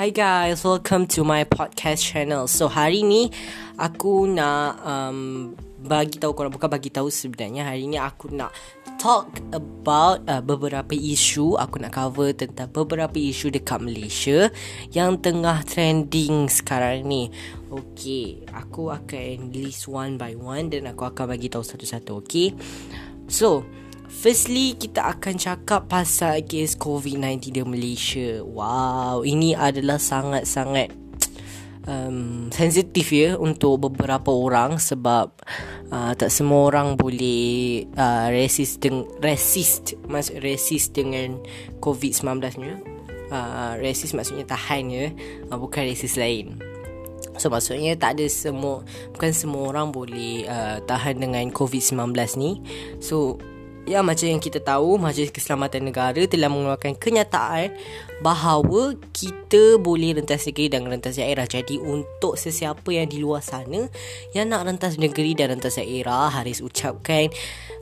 Hi guys, welcome to my podcast channel. So hari ni aku nak um, bagi tahu korang bukan bagi tahu sebenarnya hari ni aku nak talk about uh, beberapa isu aku nak cover tentang beberapa isu dekat Malaysia yang tengah trending sekarang ni. Okay, aku akan list one by one dan aku akan bagi tahu satu-satu. Okay, so Firstly, kita akan cakap pasal kes COVID-19 di Malaysia. Wow, ini adalah sangat-sangat um, sensitif ya untuk beberapa orang sebab uh, tak semua orang boleh uh, resist dengan resist resist dengan COVID-19 nya. Uh, resist maksudnya tahan ya, uh, bukan resist lain. So maksudnya tak ada semua bukan semua orang boleh uh, tahan dengan COVID-19 ni. So Ya macam yang kita tahu Majlis Keselamatan Negara telah mengeluarkan kenyataan bahawa kita boleh rentas negeri dan rentas daerah. Jadi untuk sesiapa yang di luar sana yang nak rentas negeri dan rentas daerah, Haris ucapkan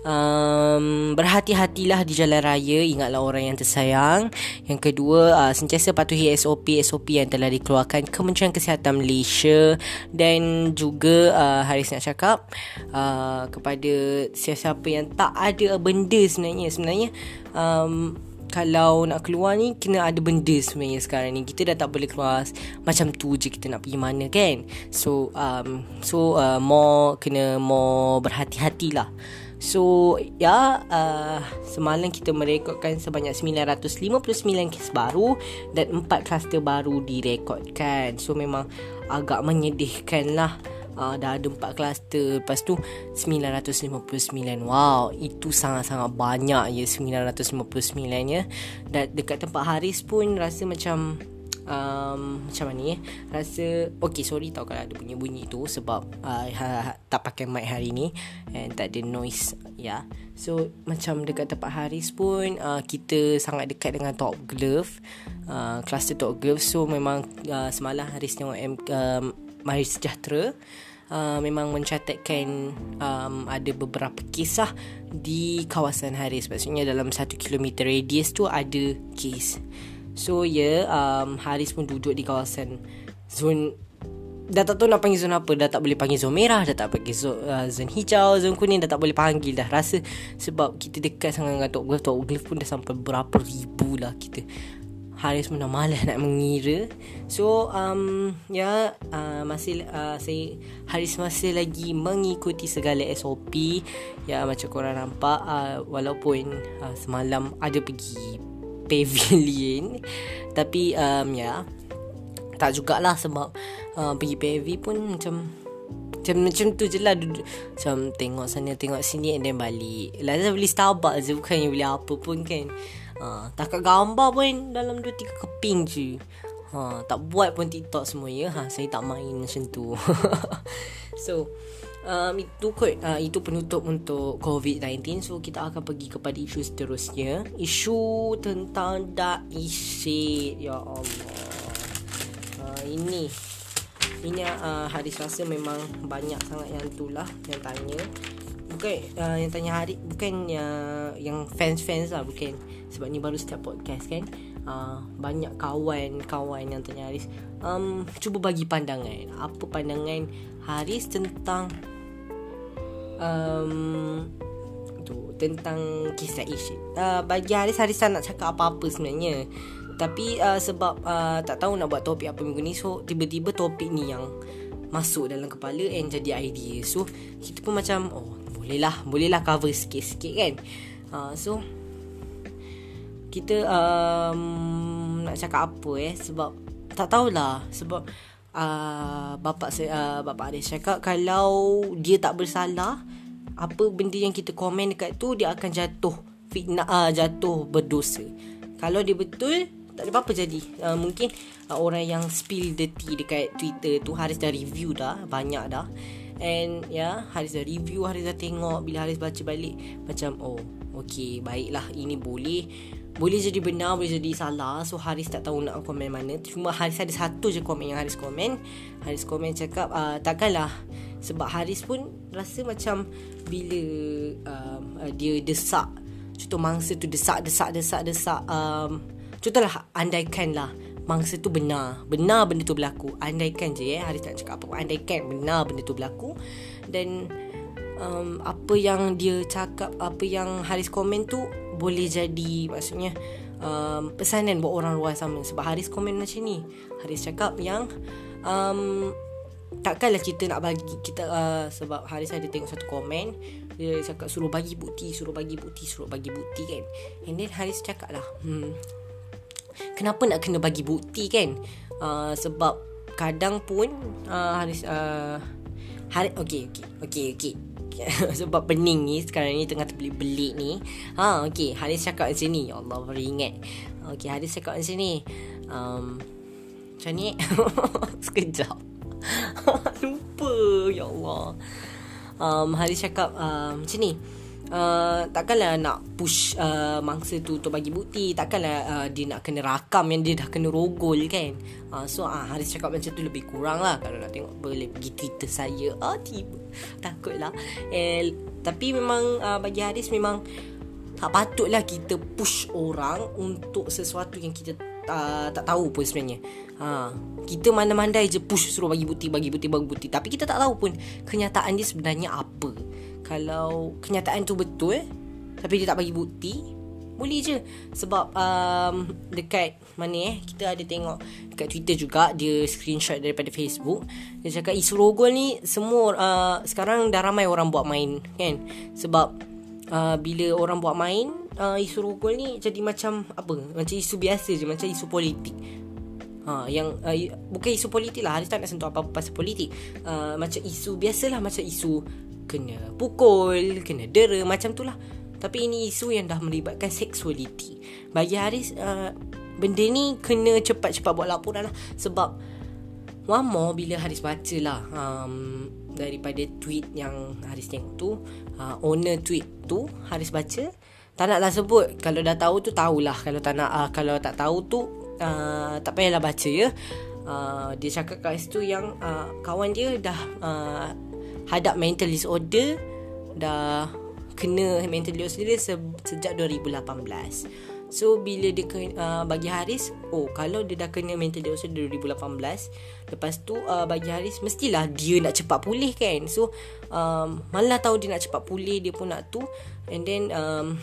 um, berhati-hatilah di jalan raya, ingatlah orang yang tersayang. Yang kedua, uh, sentiasa patuhi SOP-SOP yang telah dikeluarkan Kementerian Kesihatan Malaysia dan juga uh, Haris nak cakap uh, kepada sesiapa yang tak ada benda sebenarnya. Sebenarnya um, kalau nak keluar ni kena ada benda sebenarnya sekarang ni. Kita dah tak boleh keluar macam tu je kita nak pergi mana kan? So um, so uh, more kena more berhati-hatilah So ya uh, semalam kita merekodkan sebanyak 959 kes baru dan 4 kluster baru direkodkan. So memang agak menyedihkan lah uh, dah ada 4 kluster lepas tu 959 wow itu sangat-sangat banyak ya 959 ya. Dan dekat tempat Haris pun rasa macam um, macam mana eh rasa okay sorry tau kalau ada bunyi-bunyi tu sebab uh, tak pakai mic hari ni and tak ada noise ya yeah. so macam dekat tempat Haris pun uh, kita sangat dekat dengan Top Glove uh, cluster Top Glove so memang uh, semalam Haris tengok M, um, Mahir Sejahtera uh, memang mencatatkan um, ada beberapa kisah di kawasan Haris. Maksudnya dalam 1 km radius tu ada kes. So yeah, um, Haris pun duduk di kawasan zon dah tak tahu nak panggil zon apa. Dah tak boleh panggil zon merah dah tak panggil zon, uh, zon hijau zon kuning dah tak boleh panggil dah. Rasa sebab kita dekat sangat dengan Tok Gulf Tok Gulf pun dah sampai berapa ribu lah kita. Haris pun dah malas nak mengira. So um, Ya uh, Masih uh, saya Haris masih lagi Mengikuti segala SOP Ya macam korang nampak uh, Walaupun uh, Semalam ada pergi Pavilion Tapi um, Ya Tak jugalah sebab uh, Pergi pavilion pun macam macam, macam tu je lah duduk, Macam tengok sana Tengok sini And then balik Lazim beli Starbucks je Bukannya beli apa pun kan Ha, takat gambar pun dalam 2-3 keping je. Ha, tak buat pun TikTok semua ya. Ha, saya tak main macam tu. so, um, itu kot. Uh, itu penutup untuk COVID-19. So, kita akan pergi kepada isu seterusnya. Isu tentang Daisy. Ya Allah. Uh, ini. Ini uh, hari Selasa memang banyak sangat yang itulah yang tanya bukan uh, yang tanya hari bukan uh, yang fans-fans lah bukan sebab ni baru setiap podcast kan uh, banyak kawan-kawan yang tanya Haris um, cuba bagi pandangan apa pandangan Haris tentang um, tu tentang kisah isu uh, bagi Haris Haris tak nak cakap apa-apa sebenarnya. Tapi uh, sebab uh, tak tahu nak buat topik apa minggu ni so tiba-tiba topik ni yang masuk dalam kepala and jadi idea. So kita pun macam oh bolehlah bolehlah cover sikit-sikit kan? Uh, so kita um, nak cakap apa eh? Sebab tak tahulah sebab uh, bapak saya uh, bapak ada cakap kalau dia tak bersalah apa benda yang kita komen dekat tu dia akan jatuh fitnah uh, jatuh berdosa. Kalau dia betul tak ada apa-apa jadi. Uh, mungkin uh, orang yang spill the tea dekat Twitter tu Haris dah review dah banyak dah. And ya yeah, Haris dah review Haris dah tengok Bila Haris baca balik Macam oh Okay baiklah Ini boleh Boleh jadi benar Boleh jadi salah. So Haris tak tahu nak komen mana. Cuma Haris ada satu je komen Yang Haris komen. Haris komen cakap uh, Takkanlah. Sebab Haris pun Rasa macam Bila um, uh, Dia desak Contoh mangsa tu desak Desak Desak Desak um, Contohlah Andaikan lah mangsa tu benar. Benar benda tu berlaku. Andaikan je eh Haris tak cakap apa andaikan benar benda tu berlaku. Dan um, apa yang dia cakap apa yang Haris komen tu boleh jadi maksudnya um, pesanan buat orang luar sama. Sebab Haris komen macam ni. Haris cakap yang um, takkanlah kita nak bagi kita uh, sebab Haris ada tengok satu komen. Dia cakap suruh bagi bukti suruh bagi bukti suruh bagi bukti kan. And then Haris cakap lah hmm, kenapa nak kena bagi bukti kan? Uh, sebab kadang pun uh, Haris uh, hari okey okey okey okey. Sebab pening ni sekarang ni tengah terbelik-belik ni. Ha okey Haris cakap macam ni. Ya Allah baru ingat. Okey Haris cakap macam ni. Um, macam ni? Sekejap. Lupa ya Allah. Um, Haris cakap um, macam ni uh, takkanlah nak push uh, mangsa tu untuk bagi bukti. Takkanlah uh, dia nak kena rakam yang dia dah kena rogol kan? Uh, so uh, Haris cakap macam tu lebih kurang lah. Kalau nak tengok boleh pergi Twitter saya. Ah tiba. Takut lah eh, tapi memang uh, bagi Haris memang tak patutlah kita push orang untuk sesuatu yang kita uh, tak tahu pun sebenarnya. Ha, kita mana-mandai je push suruh bagi bukti, bagi bukti, bagi bukti. Tapi kita tak tahu pun kenyataan dia sebenarnya apa kalau kenyataan tu betul tapi dia tak bagi bukti boleh je. Sebab um, dekat mana eh kita ada tengok dekat Twitter juga dia screenshot daripada Facebook. Dia cakap isu rogol ni semua uh, sekarang dah ramai orang buat main kan? Sebab uh, bila orang buat main uh, isu rogol ni jadi macam apa? Macam isu biasa je macam isu politik. Ha, yang uh, bukan isu politik lah Haris tak nak sentuh apa-apa pasal politik. Uh, Macam isu biasalah Macam isu kena pukul, kena dera macam tu lah. Tapi ini isu yang dah melibatkan seksualiti. Bagi Haris, uh, benda ni kena cepat-cepat buat laporan lah. Sebab one more bila Haris baca lah um, daripada tweet yang Haris tengok tu, uh, owner tweet tu Haris baca. Tak naklah sebut. Kalau dah tahu tu tahulah. Kalau tak nak, uh, kalau tak tahu tu uh, tak payahlah baca ya. Uh, dia cakap kat situ yang uh, kawan dia dah uh, hadap mental disorder dah kena mental disorder se- sejak 2018. So bila dia kena, uh, bagi Haris, oh kalau dia dah kena mental disorder 2018, lepas tu uh, bagi Haris mestilah dia nak cepat pulih kan. So um, malah tahu dia nak cepat pulih dia pun nak tu and then um,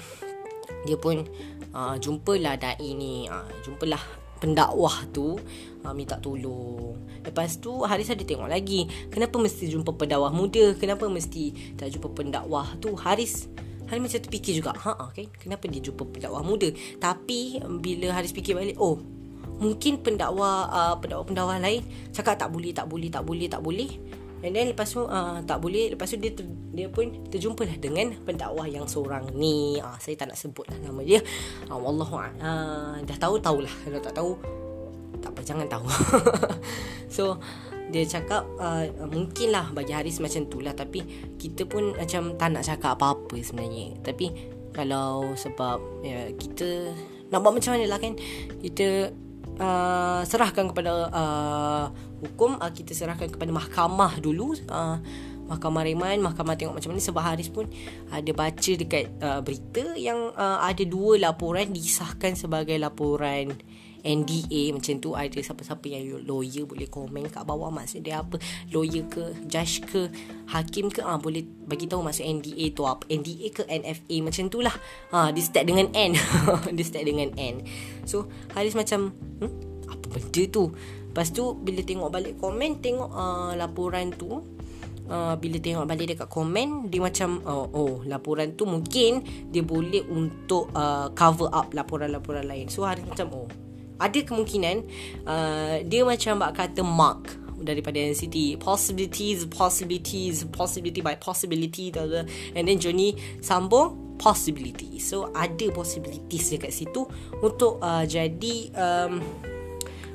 dia pun uh, jumpalah dai ni, uh, jumpalah pendakwah tu uh, minta tolong. Lepas tu Haris ada tengok lagi. Kenapa mesti jumpa pendakwah muda? Kenapa mesti tak jumpa pendakwah tu? Haris Haris macam terfikir juga. Ha ah okay? Kenapa dia jumpa pendakwah muda? Tapi bila Haris fikir balik, oh, mungkin pendakwah uh, pendakwah-pendakwah lain cakap tak boleh, tak boleh, tak boleh, tak boleh. And then lepas tu uh, tak boleh Lepas tu dia ter, dia pun terjumpa lah dengan pendakwah yang seorang ni uh, Saya tak nak sebut lah nama dia uh, Wallahu uh, Dah tahu tahulah Kalau tak tahu Tak apa jangan tahu. So dia cakap uh, Mungkin lah bagi Haris macam tu lah. Tapi kita pun macam tak nak cakap apa-apa sebenarnya. Tapi kalau sebab ya, kita nak buat macam mana lah kan? Kita uh, serahkan kepada uh, hukum uh, kita serahkan kepada mahkamah dulu uh, mahkamah reman mahkamah tengok macam mana. Sebab Haris pun ada baca dekat uh, berita yang uh, ada dua laporan disahkan sebagai laporan NDA macam tu ada siapa-siapa yang lawyer boleh komen kat bawah maksud dia apa? Lawyer ke judge ke hakim ke? Ah boleh bagi tahu maksud NDA tu apa. NDA ke NFA macam tu lah. Ha dia start dengan N. Dia start dengan N. So Haris macam hmm, apa benda tu? Lepas tu bila tengok balik komen tengok uh, laporan tu Uh, bila tengok balik dekat komen dia macam oh, oh laporan tu mungkin dia boleh untuk uh, cover up laporan-laporan lain. So hari macam oh ada kemungkinan uh, dia macam bak kata mark daripada NCT possibilities possibilities possibility by possibility and then Johnny sambung possibility. So ada possibilities dekat situ untuk uh, jadi um,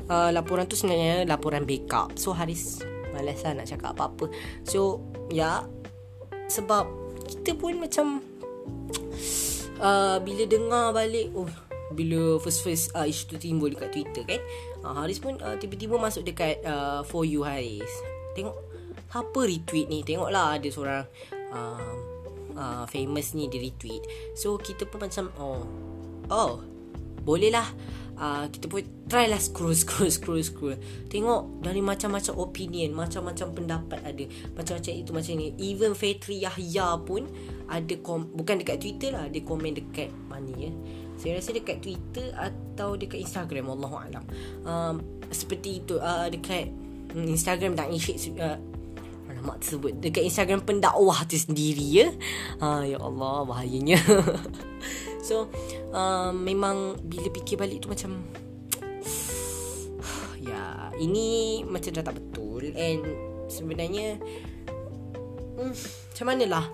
uh, laporan tu sebenarnya laporan backup. So Haris malas lah nak cakap apa-apa. So ya sebab kita pun macam uh, bila dengar balik oh bila first first uh, isu tu timbul dekat Twitter kan? Uh, Haris pun uh, tiba-tiba masuk dekat uh, For You Haris. Tengok Apa retweet ni? Tengoklah ada seorang uh, uh, Famous ni di retweet. So kita pun macam Oh Oh Boleh lah uh, kita pun try lah scroll scroll scroll scroll. Tengok dari macam-macam opinion macam-macam pendapat ada. Macam-macam itu macam ni. Even Fetri Yahya pun ada kom- bukan dekat Twitter lah dia komen dekat mana ya saya rasa dekat Twitter atau dekat Instagram Allah alam. Um, seperti itu uh, dekat Instagram dan Ishik uh, Alamak tersebut. Dekat Instagram pendakwah tu sendiri ya. Ha, Ya Allah bahayanya. So um, Memang Bila fikir balik tu macam Ya Ini Macam dah tak betul And Sebenarnya hmm, Macam mana lah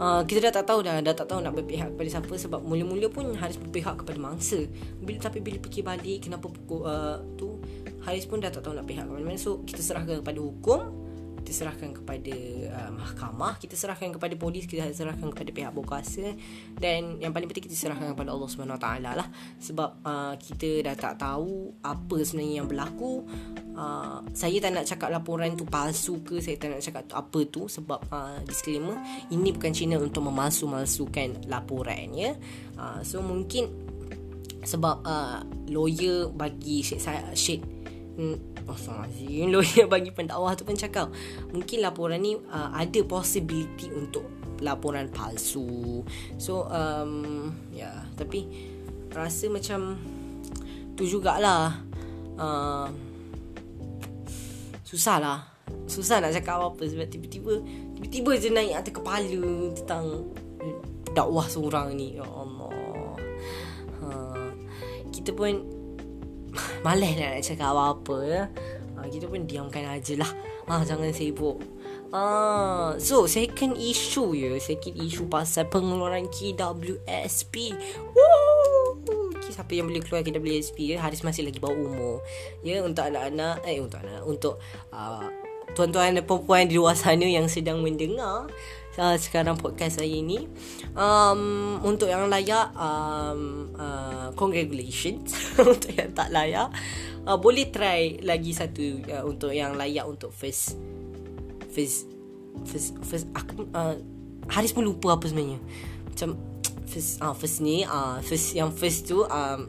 uh, Kita dah tak tahu dah Dah tak tahu nak berpihak kepada siapa Sebab mula-mula pun Harus berpihak kepada mangsa. Bila, Tapi bila fikir balik Kenapa pukul uh, tu Haris pun dah tak tahu nak pihak. Kepada mana So kita serahkan kepada hukum kita serahkan kepada uh, mahkamah kita serahkan kepada polis kita serahkan kepada pihak berkuasa dan yang paling penting kita serahkan kepada Allah Subhanahu taala lah. Sebab uh, kita dah tak tahu apa sebenarnya yang berlaku. Uh, saya tak nak cakap laporan tu palsu ke saya tak nak cakap tu apa tu sebab uh, disclaimer ini bukan channel untuk memalsu-malsukan laporan ya uh, so mungkin sebab uh, lawyer bagi Syed, Syed Astaghfirullahaladzim Lawyer bagi pendakwah tu pun cakap Mungkin laporan ni uh, Ada possibility untuk Laporan palsu. So um, Ya yeah, Tapi Rasa macam Tu jugalah. Uh, Susah lah Susah nak cakap apa-apa Sebab tiba-tiba Tiba-tiba je naik atas kepala Tentang Dakwah seorang ni. Ya Allah. Ha, Kita pun Malas nak cakap apa-apa ya. Ha, kita pun diamkan aja lah. Ha, jangan sibuk. Ha, so, second issue ya. Second issue pasal pengeluaran KWSP. Woo! Siapa yang boleh keluar KWSP ya. Haris masih lagi bawah umur. Ya, untuk anak-anak. Eh, untuk anak-anak. Untuk uh, tuan-tuan dan perempuan di luar sana yang sedang mendengar uh, sekarang podcast saya ini. Um, untuk yang layak um, uh, congratulations untuk yang tak layak. Uh, boleh try lagi satu uh, untuk yang layak untuk first first first first aku uh, Haris pun lupa apa sebenarnya. Macam first uh, first ni uh, first yang first tu um,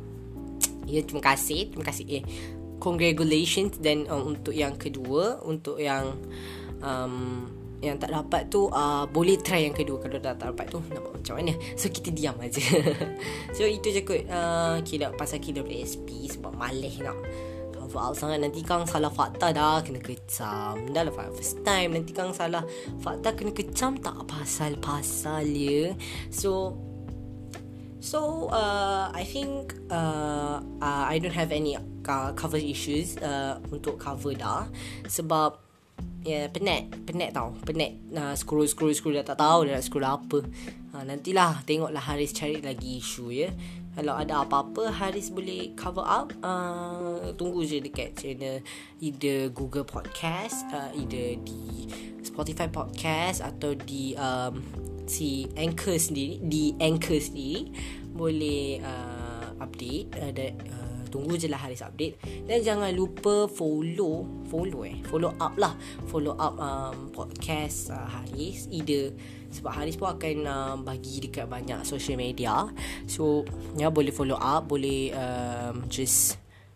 ya terima kasih terima kasih eh congratulations. Dan um, untuk yang kedua untuk yang um, yang tak dapat tu uh, boleh try yang kedua. Kalau dah tak dapat tu nak buat macam mana? So kita diam aja. So itu je kot. Uh, kira pasal kira recipe sebab malas nak. Out sangat? Nanti kang salah fakta dah kena kecam. Dah lah first time. Nanti kang salah fakta kena kecam tak pasal-pasal ya so So uh, I think uh, uh, I don't have any uh, cover issues uh, untuk cover dah. Sebab Ya yeah, penat. Penat tau. Penat. Uh, Scroll scroll scroll. Dah tak tahu dah nak scroll apa. Uh, Nantilah Tengoklah Haris cari lagi isu ya. Kalau ada apa-apa Haris boleh cover up. Uh, Tunggu je dekat channel Either Google Podcast uh, Either di Spotify Podcast Atau di um, Si Anchor sendiri. Di Anchor sendiri. Boleh uh, Update uh, that, uh, tunggu je lah Haris update. Dan jangan lupa follow follow eh follow up lah. Follow up um, podcast uh, Haris. Either sebab Haris pun akan um, bagi dekat banyak social media. So ya boleh follow up boleh um, just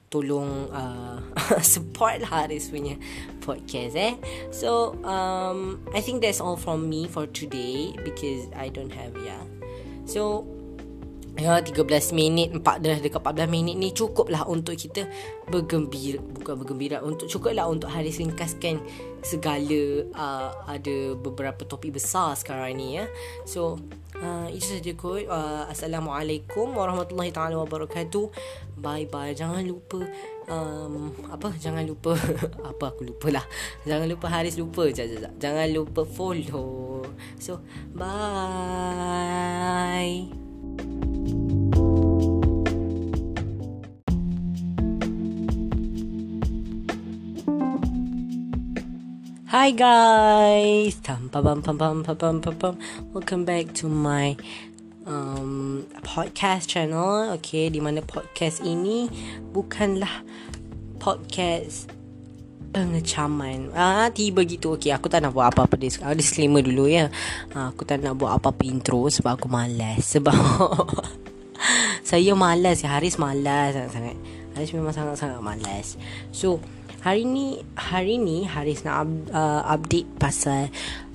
tolong uh, support lah Haris punya podcast eh. So um, I think that's all from me for today because I don't have yeah. So Ya 13 minit 4 dah dekat 14 minit ni cukup lah untuk kita bergembira bukan bergembira untuk cukup lah untuk hari ringkaskan segala uh, ada beberapa topik besar sekarang ni ya. So uh, itu saja kot. Uh, Assalamualaikum warahmatullahi taala wabarakatuh. Bye bye. Jangan lupa um, apa jangan lupa apa aku lupa lah. Jangan lupa Haris lupa. Jangan, jangan lupa follow. So bye. Hi guys, pam pam pam pam pam pam pam, welcome back to my um, podcast channel. Okay, di mana podcast ini bukanlah podcast pengecaman. Ah, tiba gitu. Okay, aku tak nak buat apa-apa dis disclaimer dulu ya. Ah, aku tak nak buat apa-apa intro sebab aku malas. Sebab saya malas. Ya. Haris malas sangat-sangat. Haris memang sangat-sangat malas. So, Hari ni Hari ni Haris nak uh, update pasal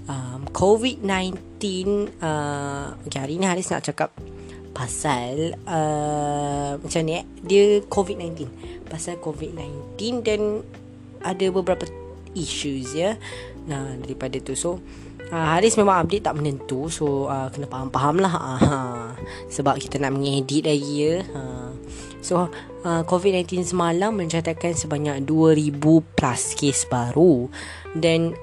um, COVID-19 uh, okay, Hari ni Haris nak cakap Pasal uh, Macam ni eh Dia COVID-19 Pasal COVID-19 Dan Ada beberapa Issues ya Nah daripada tu. So uh, Haris memang update tak menentu So uh, Kena faham-faham lah. Uh, Sebab kita nak mengedit lagi ya uh, So uh, COVID-19 semalam mencatatkan sebanyak 2000 plus kes baru dan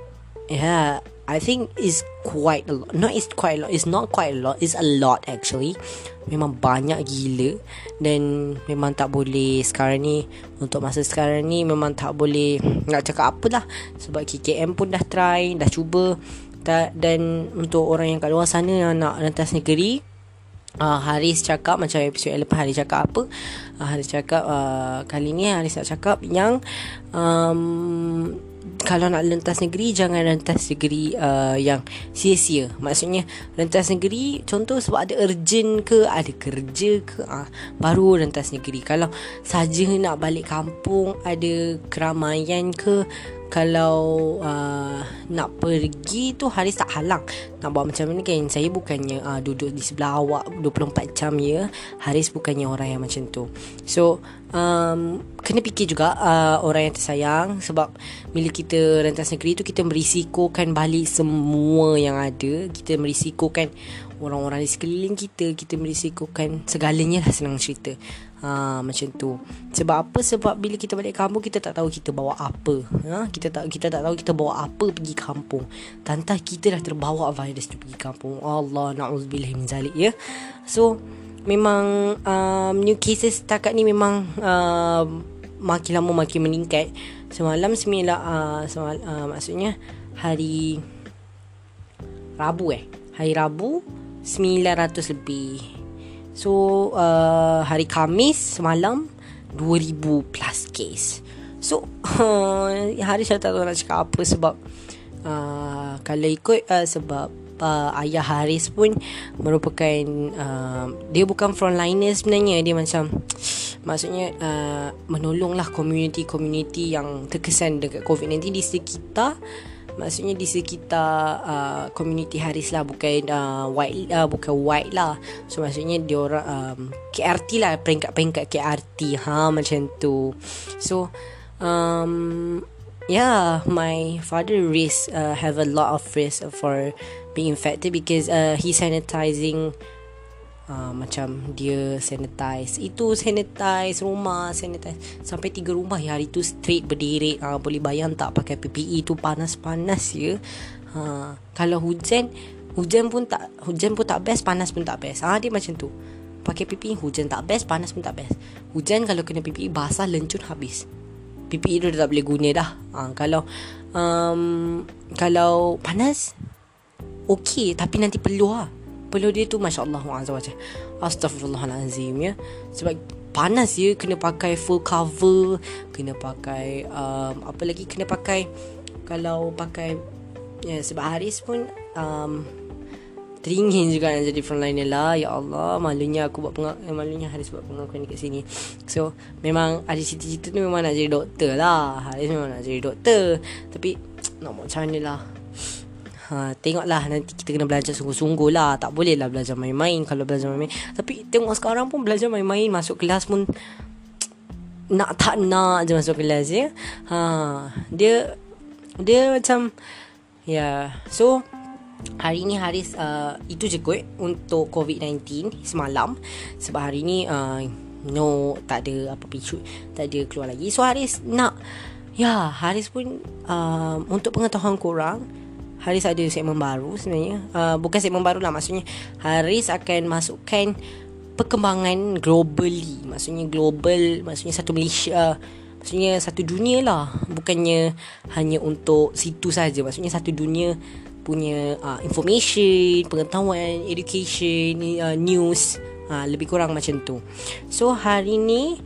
yeah I think is quite a lot. Not is quite a lot. It's not quite a lot. It's a lot actually. Memang banyak gila dan memang tak boleh sekarang ni untuk masa sekarang ni memang tak boleh nak cakap apa lah sebab KKM pun dah try, dah cuba dan untuk orang yang kat luar sana yang nak rentas negeri uh, Haris cakap macam episod lepas Haris cakap apa? Uh, Haris cakap uh, kali ni Haris nak cakap yang um, kalau nak rentas negeri jangan rentas negeri uh, yang sia-sia. Maksudnya rentas negeri contoh sebab ada urgent ke ada kerja ke uh, baru rentas negeri. Kalau saja nak balik kampung ada keramaian ke kalau uh, nak pergi tu Haris tak halang. Nak buat macam ni kan? Saya bukannya uh, duduk di sebelah awak 24 jam ya. Haris bukannya orang yang macam tu. So um, kena fikir juga uh, orang yang tersayang. Sebab bila kita rentas negeri tu kita merisikokan balik semua yang ada. Kita merisikokan orang-orang di sekeliling kita. Kita merisikokan segalanya lah senang cerita Ha, macam tu. Sebab apa? Sebab bila kita balik kampung kita tak tahu kita bawa apa. Ha, kita tak kita tak tahu kita bawa apa pergi kampung. Tantah kita dah terbawa virus tu pergi kampung. Allah naudzubillah min zalik ya. So memang um, new cases setakat ni memang uh, makin lama makin meningkat. Semalam sembilan uh, semal, uh, maksudnya hari Rabu eh. Hari Rabu 900 lebih So uh, hari Kamis semalam 2000 plus case. So hari saya tak tahu nak cakap apa sebab uh, kalau ikut uh, sebab uh, ayah Haris pun merupakan uh, dia bukan frontliner sebenarnya dia macam maksudnya uh, menolonglah community-community yang terkesan dekat COVID-19 di sekitar maksudnya di sekitar uh, community Haris lah bukan uh, white uh, bukan white lah. So maksudnya dia orang um, KRT lah peringkat-peringkat KRT ha macam tu. So um yeah my father risk uh, have a lot of risk for being infected because uh, he sanitizing uh, macam dia sanitize. Itu sanitize rumah sanitize. Sampai tiga rumah ya hari tu straight berdiri uh, boleh bayang tak pakai PPE tu panas-panas ya? Uh, kalau hujan hujan pun tak hujan pun tak best panas pun tak best. Ah uh, dia macam tu. Pakai PPE hujan tak best panas pun tak best. Hujan kalau kena PPE basah lencun habis. PPE tu dah tak boleh guna dah. Uh, kalau um, kalau panas okey. Tapi nanti peluh lah peluh dia tu Masya Allah Astaghfirullahalazim ya. Sebab panas ya Kena pakai full cover Kena pakai um, Apa lagi Kena pakai Kalau pakai ya, Sebab Haris pun um, Teringin juga nak jadi frontliner lah. Ya Allah Malunya aku buat pengak eh, Malunya Haris buat pengakuan dekat sini. So Memang ada cita-cita tu Memang nak jadi doktor lah. Haris memang nak jadi doktor. Tapi Nak buat macam lah ha, Tengoklah nanti kita kena belajar sungguh-sungguh lah. Tak boleh lah belajar main-main. Kalau belajar main-main. Tapi tengok sekarang pun belajar main-main. Masuk kelas pun Nak tak nak je masuk kelas ya. Ha, Dia Dia macam Ya. Yeah. So Hari ni Haris uh, Itu je kot Untuk COVID-19 Semalam. Sebab hari ni uh, No Tak ada apa picu Tak ada keluar lagi. So Haris nak Ya Haris pun uh, Untuk pengetahuan korang Haris ada segmen baru sebenarnya. Uh, Bukan segmen baru lah Maksudnya Haris akan masukkan Perkembangan globally. Maksudnya global Maksudnya satu Malaysia Maksudnya satu dunia lah. Bukannya Hanya untuk situ saja. Maksudnya satu dunia Punya uh, Information Pengetahuan Education uh, News uh, Lebih kurang macam tu. So hari ni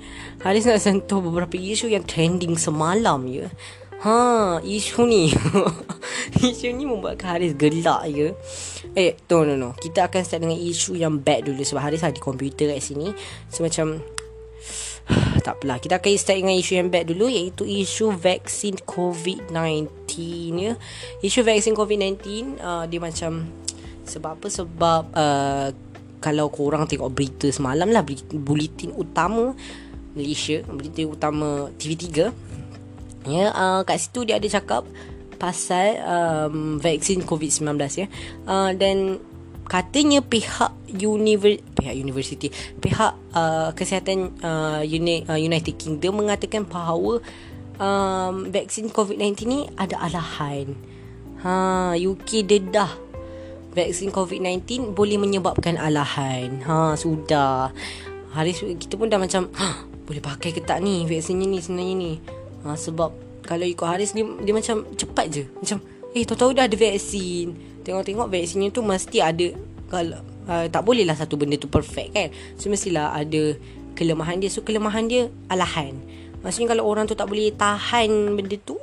Haris nak sentuh beberapa isu yang trending semalam ya Ha, isu ni. Isu ni membuatkan Haris gelak je Eh no no no. Kita akan start dengan isu yang bad dulu Sebab Haris ada komputer kat sini. So macam tak apalah. Kita akan start dengan isu yang bad dulu Iaitu isu vaksin COVID-19 ya. Isu vaksin COVID-19 uh, Dia macam Sebab apa? Sebab uh, Kalau korang tengok berita semalam lah Bulletin utama Malaysia Bulletin utama TV3 Ya, uh, kat situ dia ada cakap pasal um, vaksin COVID-19 ya. Uh, dan katanya pihak univer pihak universiti pihak uh, kesihatan uh, Uni, uh, United Kingdom mengatakan bahawa um, vaksin COVID-19 ni ada alahan. Ha, UK dedah vaksin COVID-19 boleh menyebabkan alahan. Ha, sudah. Hari kita pun dah macam boleh pakai ke tak ni vaksinnya ni sebenarnya ni. Ha, sebab kalau ikut Haris dia, dia macam cepat je. Macam eh tahu-tahu dah ada vaksin. Tengok-tengok vaksinnya tu mesti ada kalau uh, tak boleh lah satu benda tu perfect kan. So mestilah ada kelemahan dia. So kelemahan dia alahan. Maksudnya kalau orang tu tak boleh tahan benda tu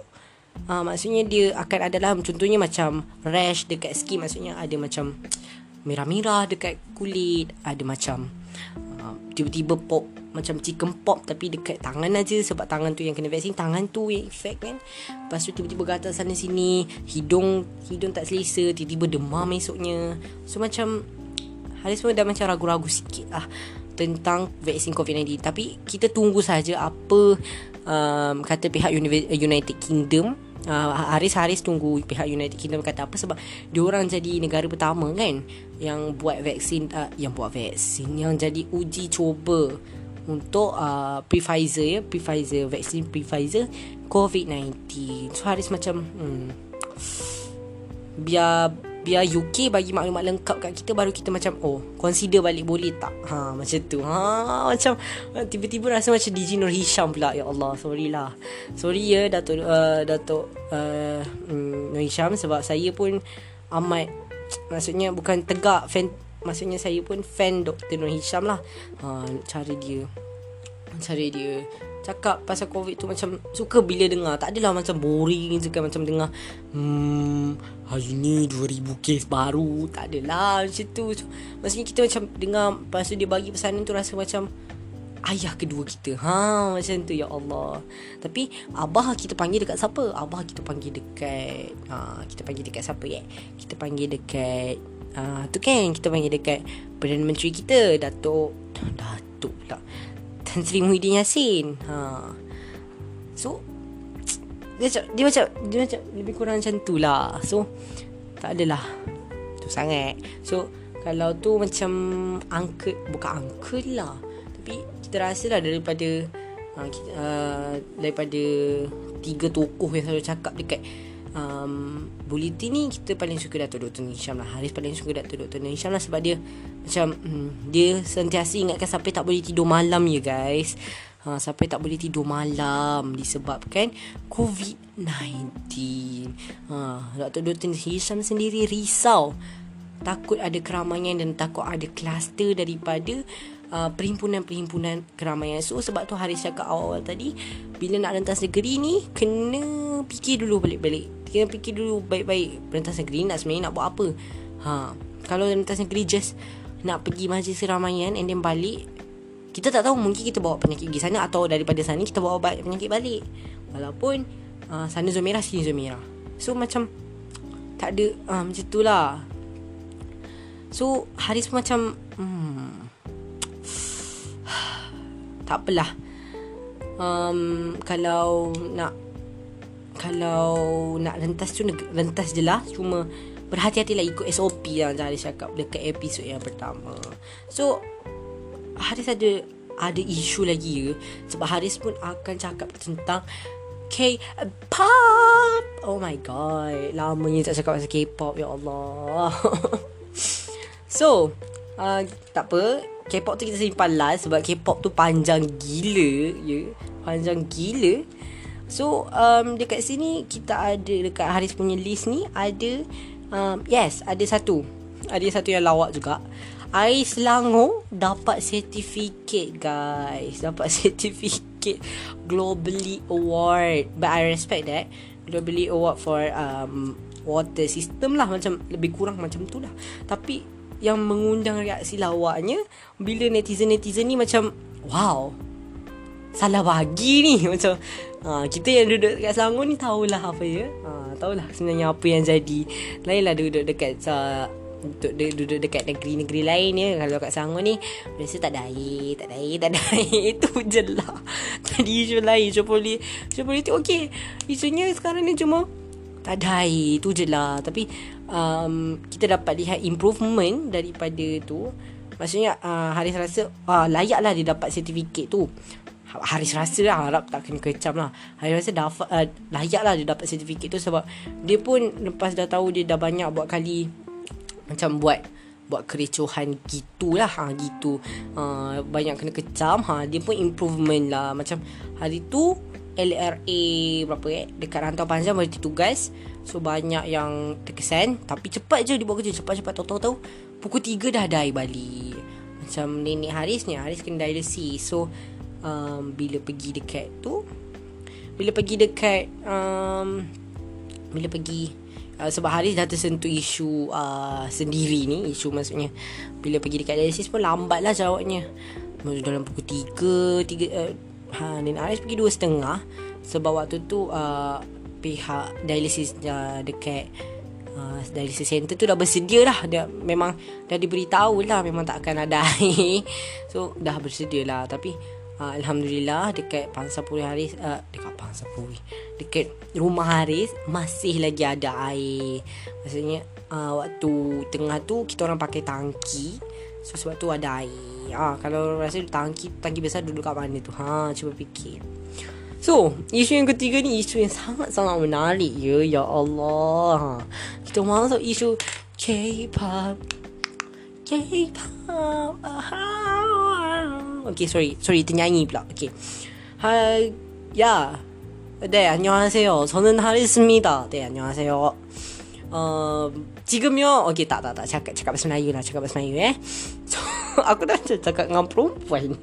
uh, maksudnya dia akan ada lah contohnya macam rash dekat skin maksudnya ada macam merah-merah dekat kulit, ada macam uh, tiba-tiba pop macam chicken pop tapi dekat tangan aja sebab tangan tu yang kena vaksin tangan tu yang efek kan. Lepas tu tiba-tiba gatal sana sini hidung hidung tak selesa tiba-tiba demam esoknya. So macam hari semua dah macam ragu-ragu sikit lah tentang vaksin COVID-19 tapi kita tunggu saja apa um, kata pihak United Kingdom Uh, Haris-Haris tunggu pihak United Kingdom kata apa sebab diorang jadi negara pertama kan yang buat vaksin uh, yang buat vaksin yang jadi uji cuba untuk uh, Pfizer ya. Pfizer vaksin Pfizer COVID-19 so Haris macam hmm, biar biar UK bagi maklumat lengkap kat kita baru kita macam oh consider balik boleh tak? Ha macam tu. Ha macam tiba-tiba rasa macam DJ Nur Hisham pula ya Allah sorry lah. Sorry ya Datuk uh, Datuk uh, um, Nur Hisham sebab saya pun amat maksudnya bukan tegak fan maksudnya saya pun fan Dr. Nur Hisham lah. Ha, cara dia cara dia cakap pasal covid tu macam suka bila dengar. Tak adalah macam boring kan macam dengar hmm hari ni 2000 kes baru. Tak adalah macam tu. So, maksudnya kita macam dengar pasal dia bagi pesanan tu rasa macam ayah kedua kita. Ha macam tu ya Allah. Tapi abah kita panggil dekat siapa? Abah kita panggil dekat ha kita panggil dekat siapa ya kita panggil dekat Ah, tu kan kita panggil dekat Perdana Menteri kita Datuk. Datuk pula. Tan Sri Muhyiddin Yassin. Ha. So dia macam, dia macam Dia macam Lebih kurang macam tu lah. So Tak adalah. Tu sangat. So Kalau tu macam Angkat Bukan angkat lah. Tapi Kita rasa lah daripada uh, kita, uh, Daripada Tiga tokoh yang selalu cakap dekat um, Bulletin ni kita paling suka Dato' Dr. Nisham lah Haris paling suka Dato' Dr. Nisham lah Sebab dia Macam hmm, Dia sentiasa ingatkan Sampai tak boleh tidur malam ya guys ha, Sampai tak boleh tidur malam Disebabkan COVID-19 ha, Dr. Dr. Hisham sendiri risau Takut ada keramaian Dan takut ada kluster daripada uh, perhimpunan-perhimpunan keramaian. So sebab tu Haris cakap awal-awal tadi bila nak rentas negeri ni kena fikir dulu balik-balik. Kena fikir dulu baik-baik rentas negeri nak sebenarnya nak buat apa. Ha, kalau rentas negeri just nak pergi majlis keramaian and then balik kita tak tahu mungkin kita bawa penyakit pergi sana atau daripada sana kita bawa penyakit balik. Walaupun uh, sana zon merah sini zon merah. So macam tak ada uh, macam tu lah. So Haris macam hmm, tak apalah. Um, kalau nak kalau nak rentas tu rentas je lah. Cuma berhati-hati lah ikut SOP yang Haris cakap dekat episod yang pertama. So Haris ada ada isu lagi ke? Sebab Haris pun akan cakap tentang K-pop Oh my god. Lamanya tak cakap pasal K-pop Ya Allah. So uh, Tak apa K-pop tu kita simpan last sebab K-pop tu panjang gila ya. Panjang gila. So um, dekat sini kita ada dekat Haris punya list ni ada um, yes, ada satu. Ada satu yang lawak juga. Ais Selangor dapat sertifikat guys. Dapat sertifikat globally award. But I respect that. Globally award for um, water system lah macam lebih kurang macam tu lah tapi yang mengundang reaksi lawaknya bila netizen-netizen ni macam wow salah bagi ni. Macam ha, kita yang duduk dekat Selangor ni tahulah apa ya. Ha, tahulah sebenarnya apa yang jadi. Lainlah duduk dekat uh, untuk duduk dekat negeri-negeri lain ya. Kalau kat Selangor ni biasa tak ada air tak ada air tak ada air. Itu je lah. Tadi isu lain. Isu politik isu politik okey. Isunya sekarang ni cuma tak ada air. Itu je lah. Tapi um, kita dapat lihat improvement daripada tu. Maksudnya uh, Haris rasa uh, layaklah dia dapat sertifikat tu. Haris rasa lah Harap tak kena kecam lah. Haris rasa dah, uh, layak lah dia dapat sertifikat tu Sebab dia pun lepas dah tahu Dia dah banyak buat kali Macam buat Buat kericuhan gitulah ha, gitu. Uh, Banyak kena kecam ha, Dia pun improvement lah. Macam hari tu LRA berapa eh? Dekat rantau panjang Baru tugas So banyak yang terkesan Tapi cepat je dia buat kerja Cepat-cepat. Tahu-tahu Pukul 3 dah ada air balik. Macam nenek Haris ni Haris kena dialysis. So um, bila pergi dekat tu bila pergi dekat um, bila pergi uh, sebab Haris dah tersentuh isu uh, sendiri ni isu maksudnya. Bila pergi dekat dialysis pun lambat lah jawabnya. Dalam pukul 3 tiga, uh, ha, dan Haris pergi 2.30 sebab waktu tu uh, pihak dialysis uh, dekat Uh, dialysis center tu dah bersedia lah. Dia memang dah diberitahu lah memang tak akan ada air. So dah bersedia lah. Tapi uh, Alhamdulillah dekat Pangsapuri Haris uh, dekat Pangsapuri dekat rumah Haris masih lagi ada air. Maksudnya uh, waktu tengah tu kita orang pakai tangki. So sebab tu ada air. Ah uh, kalau rasa tangki tangki besar duduk kat mana tu? Ha cuba fikir So, isu yang ketiga ni isu yang sangat-sangat menarik ya. Ya Allah. Ha. Kita masuk isu K-pop. K-pop. Okay sorry Sorry ternyanyi pula Okay Hai Ya 네 안녕하세요 저는 하리스입니다 네 안녕하세요 어 지금요 오케이 따따따 잠깐 잠깐 bahasa Melayu lah cakap bahasa Melayu eh so aku dah cakap dengan perempuan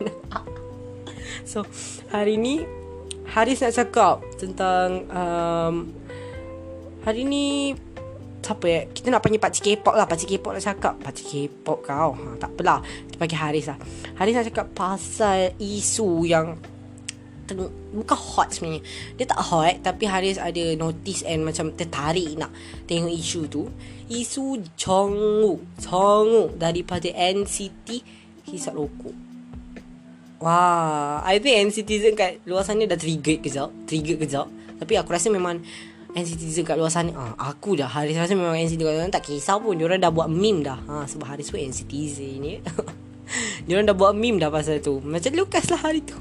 so hari ni Haris nak cakap tentang um, hari ni siapa ya? Kita nak panggil pakcik K-pop lah. Pakcik K-pop nak cakap. Pakcik K-pop kau. Ha, tak apalah. Kita panggil Haris lah. Haris nak cakap pasal isu yang teng- bukan hot sebenarnya. Dia tak hot tapi Haris ada notice and macam tertarik nak tengok isu tu. Isu Jongwoo. Jongwoo daripada NCT hisap rokok. Wah, I think NCT kat luar sana dah trigger kejap. Trigger kejap. Tapi aku rasa memang NCT kat luar sana ah, Aku dah Haris rasa memang NCT kat luar sana Tak kisah pun. Diorang dah buat meme dah. Ha, Sebab Haris pun NCT ni Diorang dah buat meme dah pasal tu. Macam Lucas lah hari tu.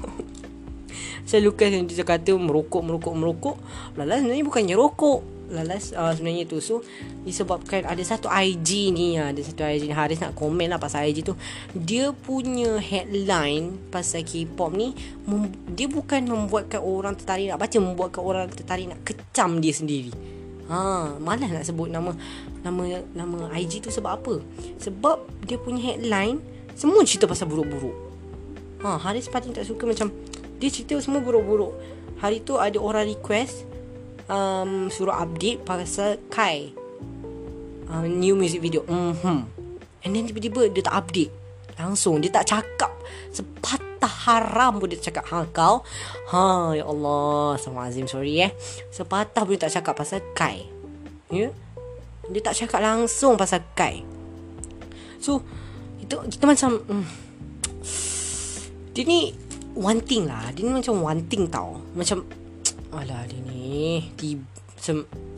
Macam Lucas yang dia kata Merokok, merokok, merokok. Lalas sebenarnya bukannya rokok Lalas uh, sebenarnya tu So disebabkan ada satu IG ni Ada satu IG ni Haris nak komen lah pasal IG tu Dia punya headline Pasal K-pop ni Dia bukan membuatkan orang tertarik nak baca Membuatkan orang tertarik nak kecam dia sendiri Ha, malas nak sebut nama nama nama IG tu sebab apa? Sebab dia punya headline semua cerita pasal buruk-buruk. Ha, Haris paling tak suka macam dia cerita semua buruk-buruk. Hari tu ada orang request um, suruh update pasal Kai. Uh, new music video. Mm-hmm. and then tiba-tiba dia tak update. Langsung dia tak cakap. Sepatah haram pun dia cakap. Ha kau? Ha ya Allah. Sama azim sorry eh. Sepatah pun dia tak cakap pasal Kai. Yeah? dia tak cakap langsung pasal Kai. So itu kita macam mm, dia ni one thing lah. Dia ni macam one thing tau. Macam Alah dia ni.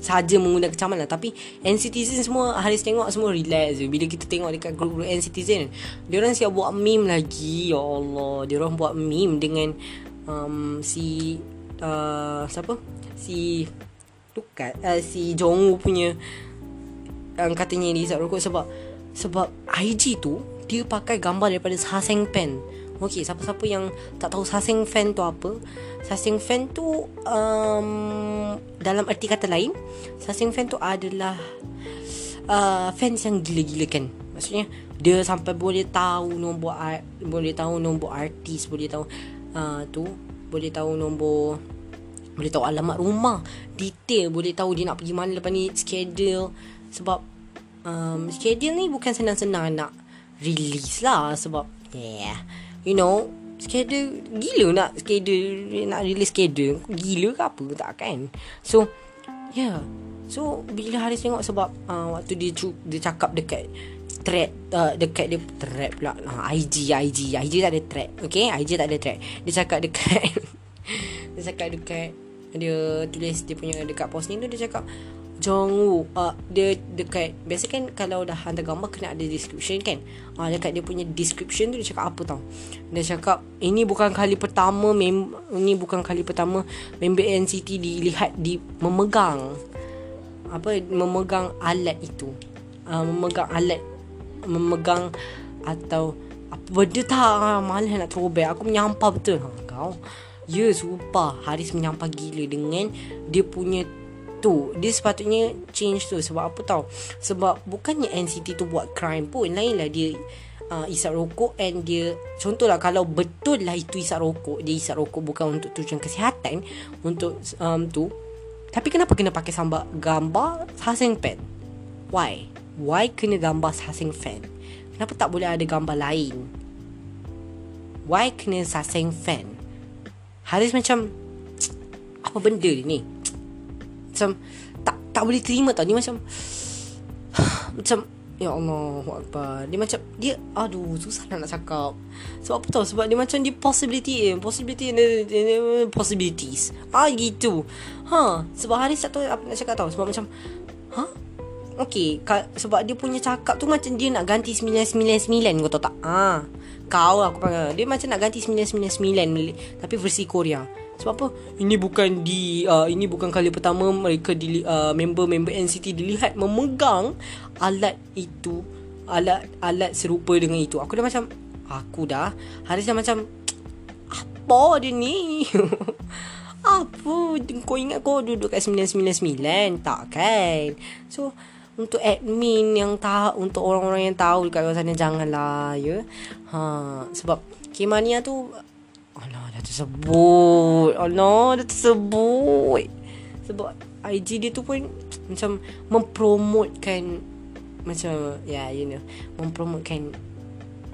Saja menggunakan kecaman lah. Tapi NCTzen semua Haris tengok semua relax je. Bila kita tengok dekat grup-grup NCTzen Dia orang siap buat meme lagi. Ya Allah Dia orang buat meme dengan um, Si uh, Siapa? Si Lukat uh, Si Jongwoo punya Yang katanya ni Isap rokok. Sebab Sebab IG tu Dia pakai gambar daripada Saseng Pen Okay, siapa-siapa yang tak tahu Saseng fan tu apa Saseng fan tu um, Dalam erti kata lain Saseng fan tu adalah uh, Fans yang gila-gila kan Maksudnya Dia sampai boleh tahu nombor art, Boleh tahu nombor artis Boleh tahu uh, tu Boleh tahu nombor Boleh tahu alamat rumah Detail Boleh tahu dia nak pergi mana Lepas ni schedule. Sebab um, Schedule ni bukan senang-senang nak Release lah Sebab Yeah You know Schedule Gila nak schedule Nak release schedule. Gila ke apa Tak kan? So Yeah So bila Haris tengok sebab uh, Waktu dia dia cakap dekat Thread uh, Dekat dia Thread pula. Uh, IG IG IG tak ada thread Okay? IG tak ada thread. Dia cakap dekat Dia cakap dekat Dia tulis dia punya Dekat post ni tu Dia cakap Jong Woo uh, Dia dekat Biasa kan Kalau dah hantar gambar Kena ada description kan? Uh, Dekat dia punya description tu Dia cakap apa tau? Dia cakap Ini bukan kali pertama mem- Ini bukan kali pertama Member NCT dilihat di Memegang. Apa memegang alat itu. Uh, memegang alat memegang atau apa benda tak? Uh, malas nak throwback. Aku menyampah betul. Kau. Ya sumpah. Haris menyampah gila dengan dia punya tu dia sepatutnya change tu sebab apa tau sebab bukannya NCT tu buat crime pun lain lah dia uh, isap rokok and dia contohlah kalau betul lah itu isap rokok dia isap rokok bukan untuk tujuan kesihatan untuk um, tu tapi kenapa kena pakai sambal gambar Hasing Pen? Why? Why kena gambar Hasing Fan? Kenapa tak boleh ada gambar lain? Why kena Hasing Fan? Haris macam apa benda ni? Macam tak tak boleh terima tau. Ni macam macam Ya Allah Akbar. Dia macam Dia Aduh Susah nak cakap. Sebab apa tau? Sebab dia macam Dia possibility eh Possibility Possibilities. Ah gitu. Ha Sebab Haris tak tahu Apa nak cakap tau? Sebab macam Ha Okay Sebab dia punya cakap tu Macam dia nak ganti 999 Kau tahu tak? Ah Kau aku panggil. Dia macam nak ganti 999 Tapi versi Korea sebab apa? Ini bukan di uh, ini bukan kali pertama mereka di uh, member-member NCT dilihat memegang alat itu, alat alat serupa dengan itu. Aku dah macam aku dah Haris dah macam apa dia ni? apa? Kau ingat kau duduk kat 999? Tak kan? So untuk admin yang tahu untuk orang-orang yang tahu dekat kawasan sana janganlah ya. Ha sebab Kimania tu dah tersebut. Alah dah tersebut. Sebab IG dia tu pun Macam Mempromotkan Macam Ya yeah, you know Mempromotkan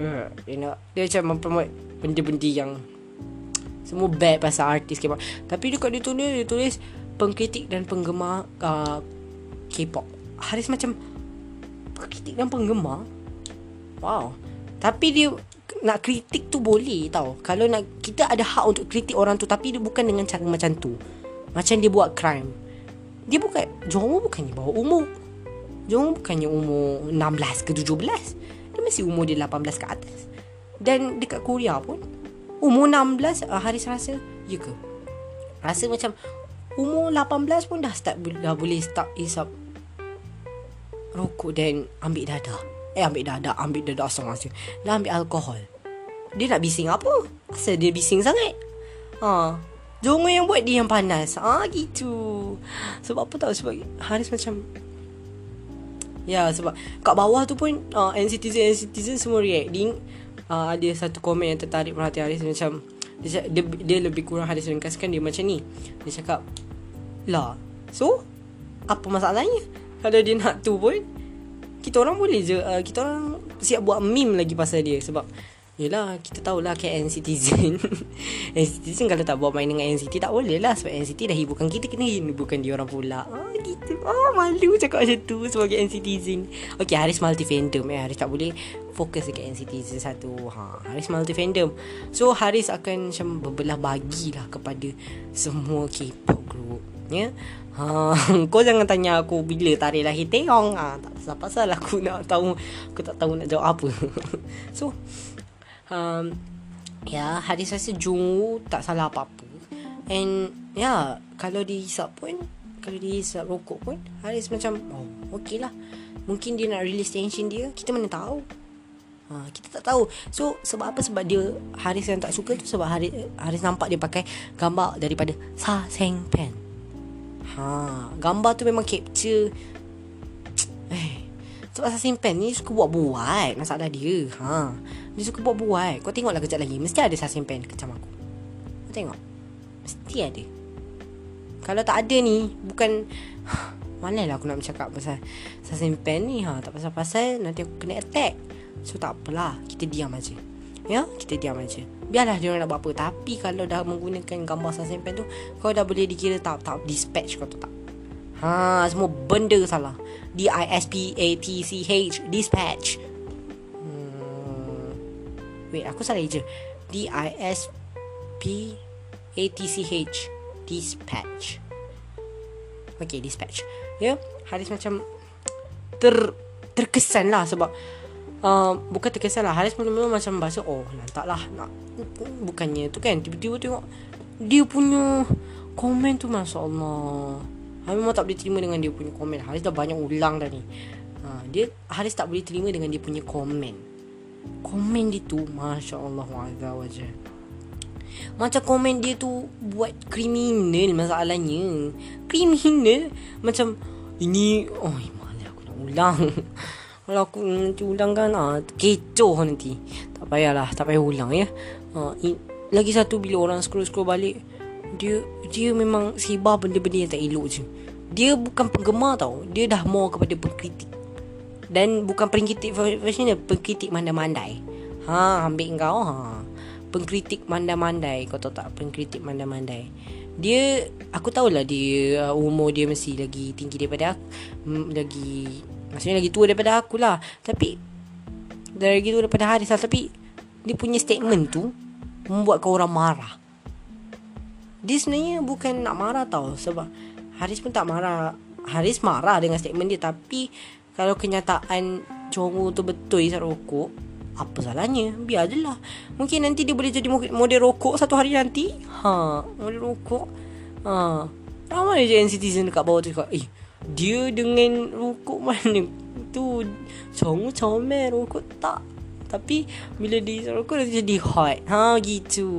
uh, You know Dia macam mempromot Benda-benda yang Semua bad pasal artis K-pop. Tapi dekat dia tulis Dia tulis Pengkritik dan penggemar uh, K-pop. Haris macam Pengkritik dan penggemar? Wow. Tapi dia nak kritik tu boleh tau. Kalau nak Kita ada hak untuk kritik orang tu Tapi dia bukan dengan cara macam tu. Macam dia buat crime. Dia bukan Jomo bukannya bawa umur. Jomo bukannya umur 16 ke 17 Dia masih umur dia 18 ke atas. Dan dekat Korea pun Umur 16 uh, Haris rasa Ya ke? Rasa macam Umur 18 pun dah start Dah boleh start isap Rokok dan ambil dadah Eh ambil dadak Ambil dadak asal masa Dah ambil alkohol. Dia nak bising apa? Asal dia bising sangat. Ha. Jongo yang buat dia yang panas. Ah ha, gitu. Sebab apa tau Sebab Haris macam Ya sebab Kat bawah tu pun uh, NCTzen NCTzen semua reacting uh, Ada satu komen yang tertarik perhatian Haris. Macam dia, dia, dia lebih kurang Haris ringkaskan dia macam ni. Dia cakap Lah So Apa masalahnya? Kalau dia nak tu pun kita orang boleh je uh, kita orang siap buat meme lagi pasal dia sebab Yelah kita tahulah KN Citizen. Citizen kalau tak buat main dengan NCT tak boleh lah Sebab NCT dah hiburkan kita kena hiburkan dia orang pula. Oh, gitu. Oh malu cakap macam tu sebagai NCTzen Okay Haris multi fandom eh. Haris tak boleh fokus dekat NCTzen satu. Ha, Haris multi fandom So Haris akan macam berbelah bagilah kepada semua K-pop group Ya. yeah? Ha, kau jangan tanya aku bila tarik lahir Teong. Ha, tak pasal pasal aku nak tahu aku tak tahu nak jawab apa. so um, ya hadis rasa Jungwoo tak salah apa-apa. And ya yeah, kalau dihisap pun kalau dihisap rokok pun Haris macam oh okey lah. Mungkin dia nak release tension dia. Kita mana tahu. Ha, kita tak tahu. So sebab apa sebab dia Haris yang tak suka tu sebab Haris Haris nampak dia pakai gambar daripada Sa Seng Pen. Ha, gambar tu memang capture Eh, sebab Assassin Pen ni suka buat-buat masalah dia. Ha. Dia suka buat-buat. Kau tengoklah kejap lagi. Mesti ada Assassin Pen macam aku. Kau tengok. Mesti ada. Kalau tak ada ni Bukan Mana lah aku nak bercakap pasal Sasin pen ni ha, Tak pasal-pasal Nanti aku kena attack So tak apalah Kita diam aja. Ya Kita diam aja. Biarlah dia orang nak buat apa Tapi kalau dah menggunakan gambar sasin pen tu Kau dah boleh dikira tak Tak dispatch kau tak Ha, semua benda salah. D I S P A T C H dispatch. Hmm. Wait, aku salah je. D I S P A T C H dispatch. Okay, dispatch. Ya, yeah? Haris macam ter terkesan lah sebab uh, bukan terkesan lah. Haris mula-mula macam bahasa oh lantak lah nak. Bukannya tu kan tiba-tiba tengok dia punya komen tu masya Allah Haris memang tak boleh terima dengan dia punya komen. Haris dah banyak ulang dah ni. Ha, dia Haris tak boleh terima dengan dia punya komen. Komen dia tu Masya Allah Wajah. Wajah Macam komen dia tu Buat kriminal masalahnya. Kriminal Macam Ini Oh mana aku nak ulang Kalau aku nanti ulang kan ah, Kecoh nanti Tak payahlah Tak payah ulang ya ha, in, Lagi satu bila orang scroll-scroll balik dia dia memang sebar benda-benda yang tak elok je. Dia bukan penggemar tau. Dia dah more kepada pengkritik. Dan bukan pengkritik dia, pengkritik mandai-mandai. Ha, ambil kau ha. Pengkritik mandai-mandai. Kau tahu tak pengkritik mandai-mandai? Dia aku tahulah dia uh, umur dia mesti lagi tinggi daripada aku. Lagi maksudnya lagi tua daripada aku lah. Tapi dari lagi tua daripada Haris lah. Tapi dia punya statement tu membuatkan orang marah. Dia sebenarnya bukan nak marah tau. Sebab Haris pun tak marah. Haris marah dengan statement dia. Tapi Kalau kenyataan Congo tu betul isap rokok Apa salahnya? Biar je lah. Mungkin nanti dia boleh jadi model rokok Satu hari nanti. Ha Model rokok. Ha. Ramai je citizen dekat bawah tu cakap Eh Dia dengan rokok mana? Tu Congo comel rokok tak. Tapi Bila dia rokok Dia jadi hot. Ha gitu.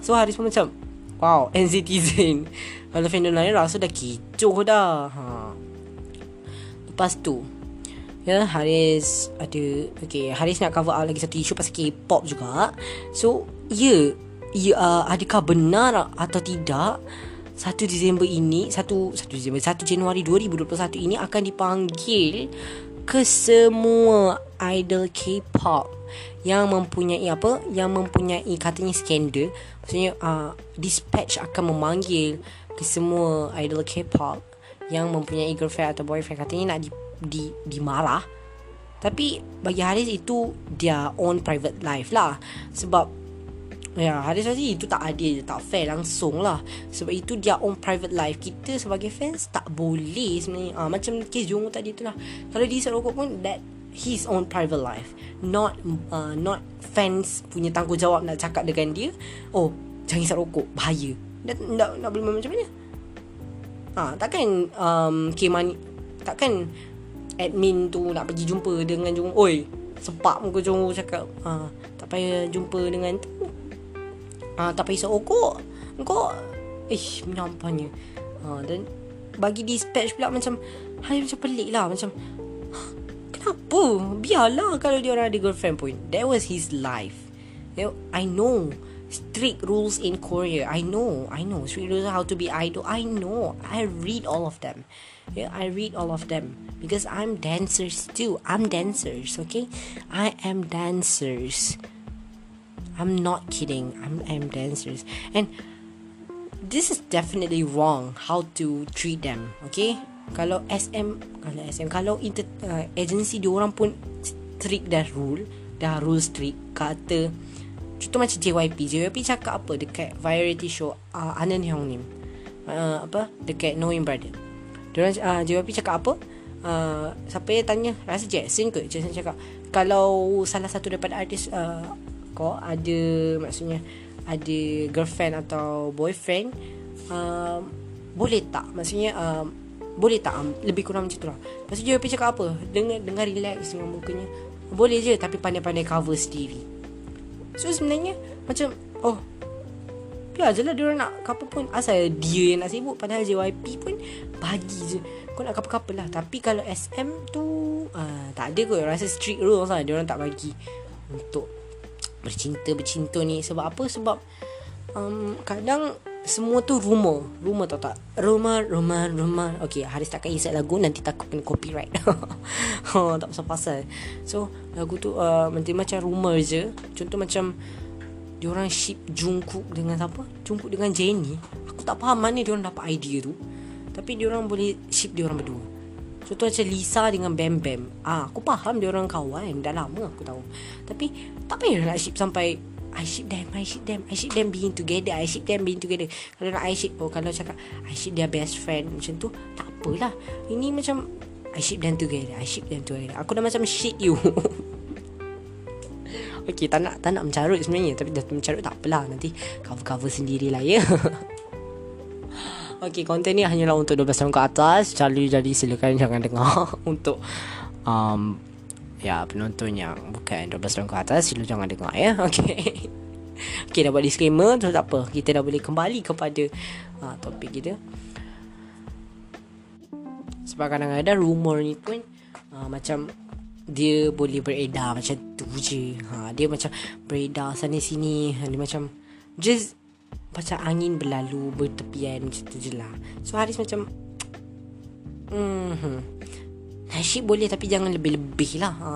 So Haris pun macam Wow, N-Citizen Kalau fandom lain rasa dah kecoh dah. Ha. Lepas tu Ya, Haris ada Okay, Haris nak cover out lagi satu isu pasal K-pop juga. So, ya ya, uh, adakah benar atau tidak 1 Disember ini 1, 1 Disember 1 Januari 2021 ini akan dipanggil ke semua idol K-pop yang mempunyai apa? Yang mempunyai katanya skandal. Maksudnya uh, dispatch akan memanggil ke semua idol K-pop yang mempunyai girlfriend atau boyfriend. Katanya nak di di dimarah tapi bagi Haris itu dia own private life lah. Sebab ya Haris rasa itu tak adil tak fair langsung lah. Sebab itu dia own private life. Kita sebagai fans tak boleh sebenarnya. Uh, macam kes Jungkook tadi tu lah. Kalau dia rokok pun that his own private life. Not uh, not fans punya tanggungjawab nak cakap dengan dia oh jangan hisap rokok bahaya. Nak nak, nak boleh macam mana? Ha, takkan um, Keman takkan admin tu nak pergi jumpa dengan Jung oi sepak muka Jung cakap. Ha, tak payah jumpa dengan tu ha, tak payah hisap rokok kau ish menyampahnya ha, dan bagi dispatch pula macam hai macam pelik lah macam Kenapa? Biarlah kalau dia orang ada girlfriend pun. That was his life. You know, I know strict rules in Korea. I know, I know strict rules how to be idol. I know. I read all of them. Yeah, I read all of them because I'm dancers too. I'm dancers, okay? I am dancers. I'm not kidding. I'm I'm dancers. And this is definitely wrong how to treat them, okay? kalau SM kalau SM kalau inter, uh, agency dia orang pun strict dah rule dah rule strict kata contoh macam JYP JYP cakap apa? Dekat variety show uh, Anan Hyung Nim. Uh, apa? Dekat Knowing Brother. Dia orang uh, JYP cakap apa? Uh, siapa yang tanya? Rasa Jackson ke? Jackson cakap kalau salah satu daripada artis uh, kau ada maksudnya ada girlfriend atau boyfriend uh, boleh tak? Maksudnya uh, boleh tak Lebih kurang macam tu lah. Lepas tu JYP cakap apa? Dengar, dengar relax dengan mukanya. Boleh je Tapi pandai-pandai cover sendiri. So sebenarnya Macam Oh Biar je lah Diorang nak couple pun. Asal dia yang nak sibuk Padahal JYP pun Bagi je. Kau nak couple-couple lah. Tapi kalau SM tu uh, Tak ada kot. Rasa strict rules lah. Diorang tak bagi Untuk Bercinta-bercinta ni. Sebab apa? Sebab um, Kadang Semua tu rumor. Rumor tau tak? Rumor Rumor Rumor. Okay Haris takkan isap lagu Nanti takut kena copyright. Oh, Tak pasal-pasal. So Lagu tu uh, Macam rumor je. Contoh macam Diorang ship Jungkook dengan siapa? Jungkook dengan Jennie. Aku tak faham mana diorang dapat idea tu. Tapi diorang boleh ship diorang berdua Contoh macam Lisa dengan Bam Bam. Ah, Aku faham diorang kawan. Dah lama aku tahu. Tapi Tak payah nak ship sampai I ship them I ship them I ship them being together I ship them being together. Kalau nak I ship oh, Kalau cakap I ship their best friend Macam tu Tak apalah. Ini macam I ship them together I ship them together. Aku dah macam shit you. Okay tak nak, tak nak mencarut sebenarnya. Tapi dah mencarut tak apalah. Nanti cover-cover sendirilah ya Okay konten ni hanyalah untuk 12 tahun ke atas. Jadi, jadi silakan jangan dengar Untuk um, Ya penonton yang bukan 12 tahun ke atas Sila jangan dengar ya. Okay Okay dah buat disclaimer. Tu tak apa Kita dah boleh kembali kepada uh, Topik kita. Sebab kadang-kadang rumor ni pun uh, Macam Dia boleh beredar macam tu je. Ha, Dia macam beredar sana sini Dia macam Just Macam angin berlalu Bertepian macam tu je lah. So Haris macam Hmm Nasyid boleh tapi jangan lebih-lebih lah. Ha,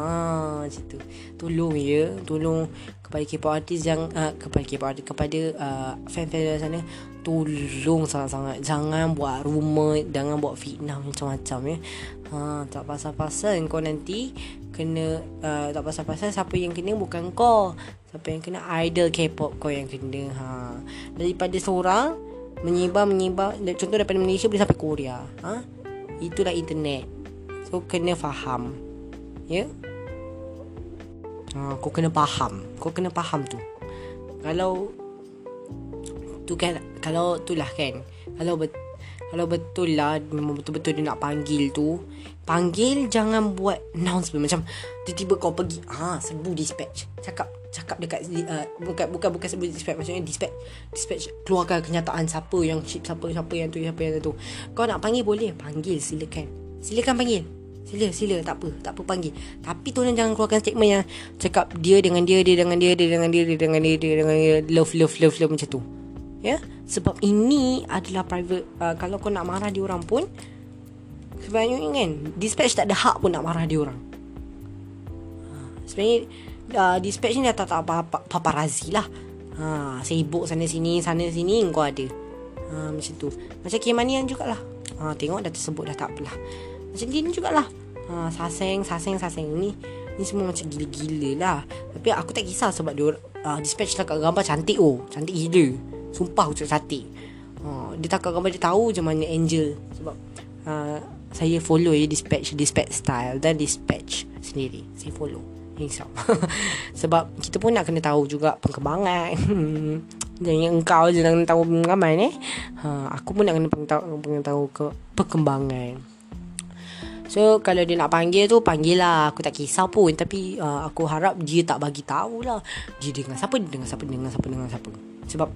Macam tu. Tolong ya Tolong kepada K-pop artis yang uh, Kepada K-pop artis Kepada uh, fan-fan sana Tolong sangat-sangat. Jangan buat rumor Jangan buat fitnah macam-macam ya. Ha, Tak pasal-pasal. Kau nanti Kena uh, Tak pasal-pasal Siapa yang kena bukan kau Siapa yang kena idol K-pop kau yang kena ha. Daripada seorang Menyebar-menyebar Contoh daripada Malaysia Boleh sampai Korea ha? Itulah internet. So kena faham. Ya? Yeah? uh, Kau kena faham. Kau kena faham tu. Kalau Tu kan Kalau tu lah kan. Kalau bet, kalau betul lah Memang betul-betul dia nak panggil tu. Panggil Jangan buat announcement Macam Tiba-tiba kau pergi ha, Serbu dispatch. Cakap Cakap dekat uh, Bukan bukan serbu dispatch Maksudnya dispatch Dispatch Keluarkan kenyataan Siapa yang ship Siapa siapa yang tu Siapa yang tu. Kau nak panggil boleh? Panggil silakan. Silakan panggil. Sila sila tak apa Tak apa panggil. Tapi tolong jangan keluarkan statement yang Cakap dia dengan dia Dia dengan dia Dia dengan dia Dia dengan dia Dia dengan dia Love love love love macam tu. Ya? Sebab ini adalah private uh, Kalau kau nak marah dia orang pun Sebenarnya kan Dispatch tak ada hak pun nak marah dia orang. Uh, Sebenarnya uh, Dispatch ni dah tak tak apa paparazi lah. Ha, Sibuk sana sini Sana sini kau ada. Ha, Macam tu. Macam Kemanian jugalah. Ha, Tengok dah tersebut dah tak apalah. Macam gini jugalah. Ha, Saseng Saseng Saseng ni. Ni semua macam gila-gila lah. Tapi aku tak kisah sebab dia uh, Dispatch lah kat gambar cantik oh. Cantik gila. Sumpah aku cakap cantik. Uh, Dia tak kat gambar dia tahu je mana Angel Sebab uh, Saya follow ya Dispatch Dispatch style Dan dispatch Sendiri. Saya follow Insya Sebab kita pun nak kena tahu juga Perkembangan Jangan engkau je nak tahu perkembangan eh. Ha, Aku pun nak kena tahu, tahu ke perkembangan. So kalau dia nak panggil tu Panggil lah Aku tak kisah pun. Tapi uh, aku harap Dia tak bagi tahu lah Dia dengan siapa Dia dengan siapa Dia dengan siapa Dengan siapa. Sebab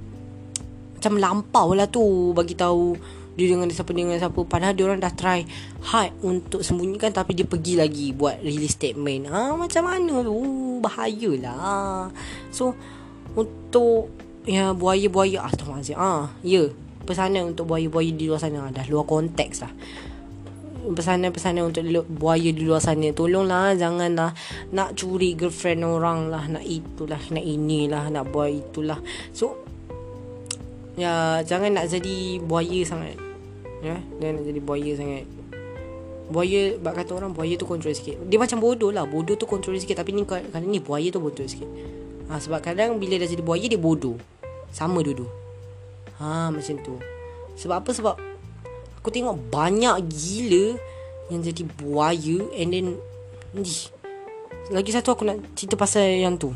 Macam lampau lah tu Bagi tahu Dia dengan siapa Dengan siapa Padahal dia orang dah try Hard untuk sembunyikan Tapi dia pergi lagi Buat release statement. Ha, Macam mana? Tu Bahaya lah So Untuk Ya buaya-buaya. Astaghfirullahaladzim. Ah, Ya. Pesanan untuk buaya-buaya di luar sana. Dah luar konteks lah. Pesanan-pesanan untuk buaya di luar sana. Tolonglah janganlah nak curi girlfriend orang lah. Nak itulah nak inilah nak buat itulah. So ya jangan nak jadi buaya sangat. Ya jangan nak jadi buaya sangat. Buaya bak kata orang buaya tu kontrol sikit. Dia macam bodoh lah. Bodoh tu kontrol sikit. Tapi ni kalau ni buaya tu bodoh sikit. Ha, sebab kadang bila dah jadi buaya dia bodoh. Sama dulu ha macam tu. Sebab apa? Sebab Aku tengok banyak gila Yang jadi buaya And then Ih, Lagi satu aku nak cerita pasal yang tu.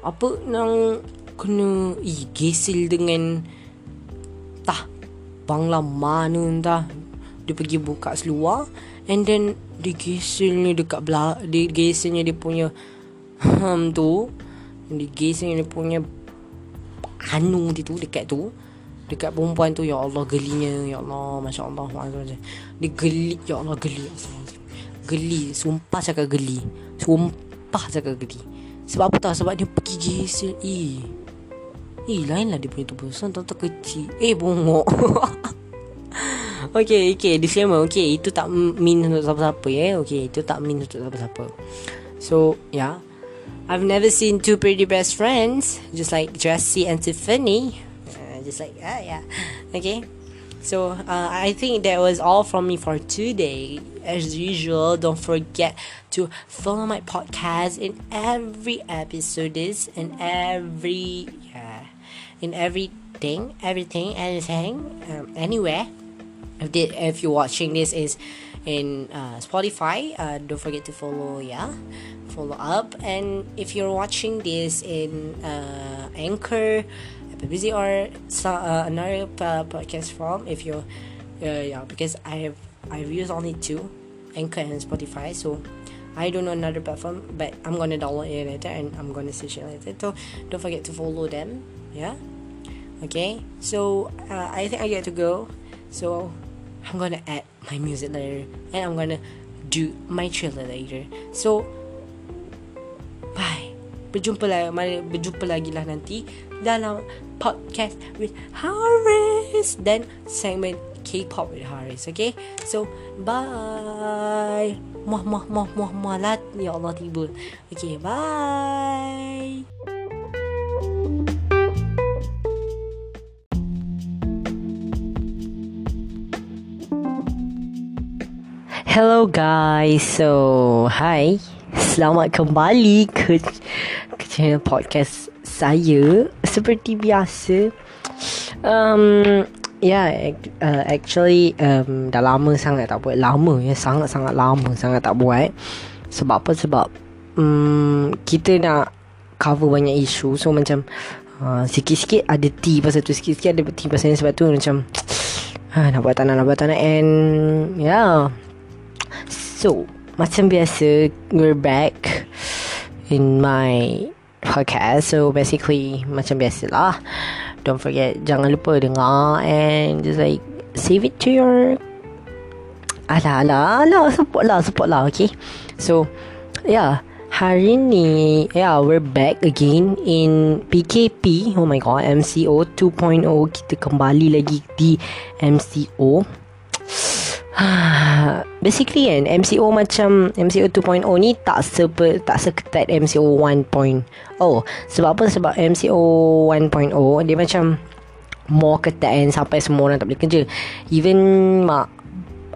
Apa yang Kena Ih gesel dengan Tah Bangla mana entah. Dia pergi buka seluar And then Dia geselnya dekat belah Dia geselnya dia punya Hmm tu Dia geselnya dia punya Anu dia tu Dekat tu Dekat perempuan tu Ya Allah gelinya Ya Allah Masya Allah Dia geli Ya Allah geli. Geli Sumpah cakap geli. Sumpah cakap geli. Sebab apa tahu Sebab dia pergi gesel Eh Eh lain lah dia punya besar Tak kecil Eh bongok. Okay okay Disclaimer. Okay itu tak mean untuk siapa-siapa ya. Yeah? Okay itu tak mean untuk siapa-siapa. So yeah I've never seen two pretty best friends. Just like Jessie and Tiffany. Uh, Just like ah yeah. Okay. So uh, I think that was all from me for today. As usual, don't forget to follow my podcast in every episode is in every in everything everything anything um, anywhere. If the, if you're watching this is in uh, Spotify, uh, don't forget to follow yeah follow up. And if you're watching this in uh, Anchor busy or uh, another podcast from if you're uh, yeah because I have I've used only two Anchor and Spotify so I don't know another platform but I'm gonna download it later and I'm gonna search it later. So don't forget to follow them yeah okay so uh, I think I get to go so I'm gonna add my music later and I'm gonna do my trailer later so bye berjumpa lagi berjumpa lagi lah nanti dalam podcast with Haris dan segmen K-pop with Haris. Okay, so bye. Muah muah muah muah muah lah. Ya Allah. Okay, bye. Hello guys. So, hi. Selamat kembali ke ke channel podcast saya. Seperti biasa um yeah, uh, actually um dah lama sangat tak buat. Lama ya sangat sangat lama sangat tak buat. Sebab apa? Sebab um, kita nak cover banyak isu. So macam uh, sikit-sikit ada T pasal tu sikit-sikit ada T pasal ni sebab tu macam uh, nak buat tanah nak buat tanah and yeah so macam biasa we're back in my podcast. So basically Macam biasa lah Don't forget Jangan lupa dengar And just like Save it to your Alah alah alah Support lah support lah Okay? So Yeah Hari ni Yeah we're back again In PKP Oh my god MCO 2.0 Kita kembali lagi Di MCO Basically kan MCO macam MCO 2.0 ni tak sepe, tak seketat MCO 1.0 Sebab apa? Sebab MCO 1.0 Dia macam More ketat kan Sampai semua orang tak boleh kerja. Even mak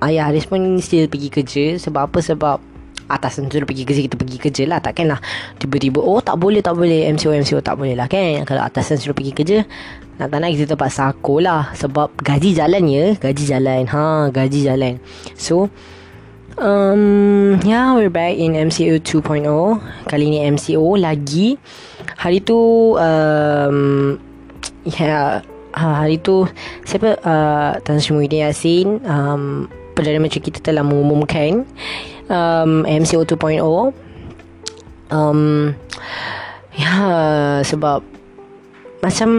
Ayah Haris pun still pergi kerja. Sebab apa? Sebab atas tu pergi kerja kita pergi kerja lah. Takkan lah tiba-tiba oh tak boleh tak boleh. MCO MCO tak boleh lah kan? Kalau atas suruh pergi kerja nak tak nak kita terpaksa aku lah. Sebab gaji jalan ya. Gaji jalan. Ha gaji jalan. So um yeah we're back in MCO 2.0 kali ni MCO lagi. Hari tu um yeah hari tu siapa? Uh, Tan Sri Muhyiddin Yassin. Um, Perdana Menteri kita telah mengumumkan um, MCO 2.0 um, Ya Sebab Macam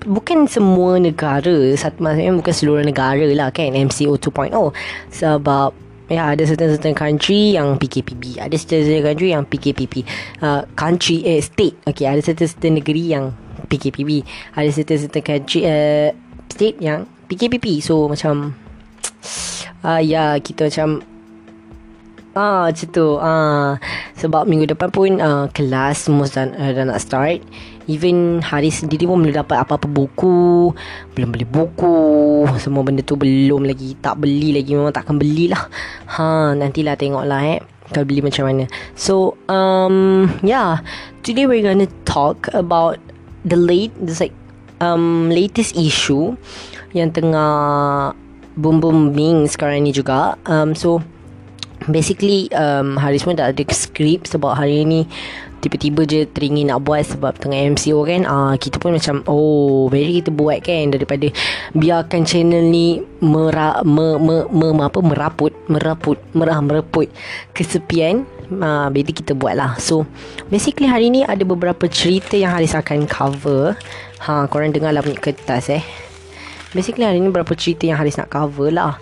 Bukan semua negara satu Maksudnya bukan seluruh negara lah kan MCO 2.0 Sebab Ya ada certain-certain country yang PKPB Ada certain-certain country yang PKPP uh, Country eh state Okay ada certain-certain negeri yang PKPB Ada certain-certain country uh, State yang PKPP So macam uh, Ya kita macam Ah, macam tu. Ah, sebab minggu depan pun uh, kelas semua dah, uh, dah nak start. Even hari sendiri pun belum dapat apa-apa buku. Belum beli buku. Semua benda tu belum lagi. Tak beli lagi. Memang takkan belilah. Ha, nantilah tengoklah eh. Kalau beli macam mana. So, um, yeah. Today we're gonna talk about the late, this like, um, latest issue yang tengah boom booming sekarang ni juga. Um, so, Basically um, Hari semua tak ada skrip Sebab hari ni Tiba-tiba je teringin nak buat Sebab tengah MCO kan uh, Kita pun macam Oh Very kita buat kan Daripada Biarkan channel ni mera, me, me, me, me, apa, Meraput Meraput Merah mereput Kesepian uh, Jadi kita buat lah. So Basically hari ni Ada beberapa cerita Yang Haris akan cover. Ha, Korang dengar lah punya kertas eh. Basically hari ni Beberapa cerita yang Haris nak cover lah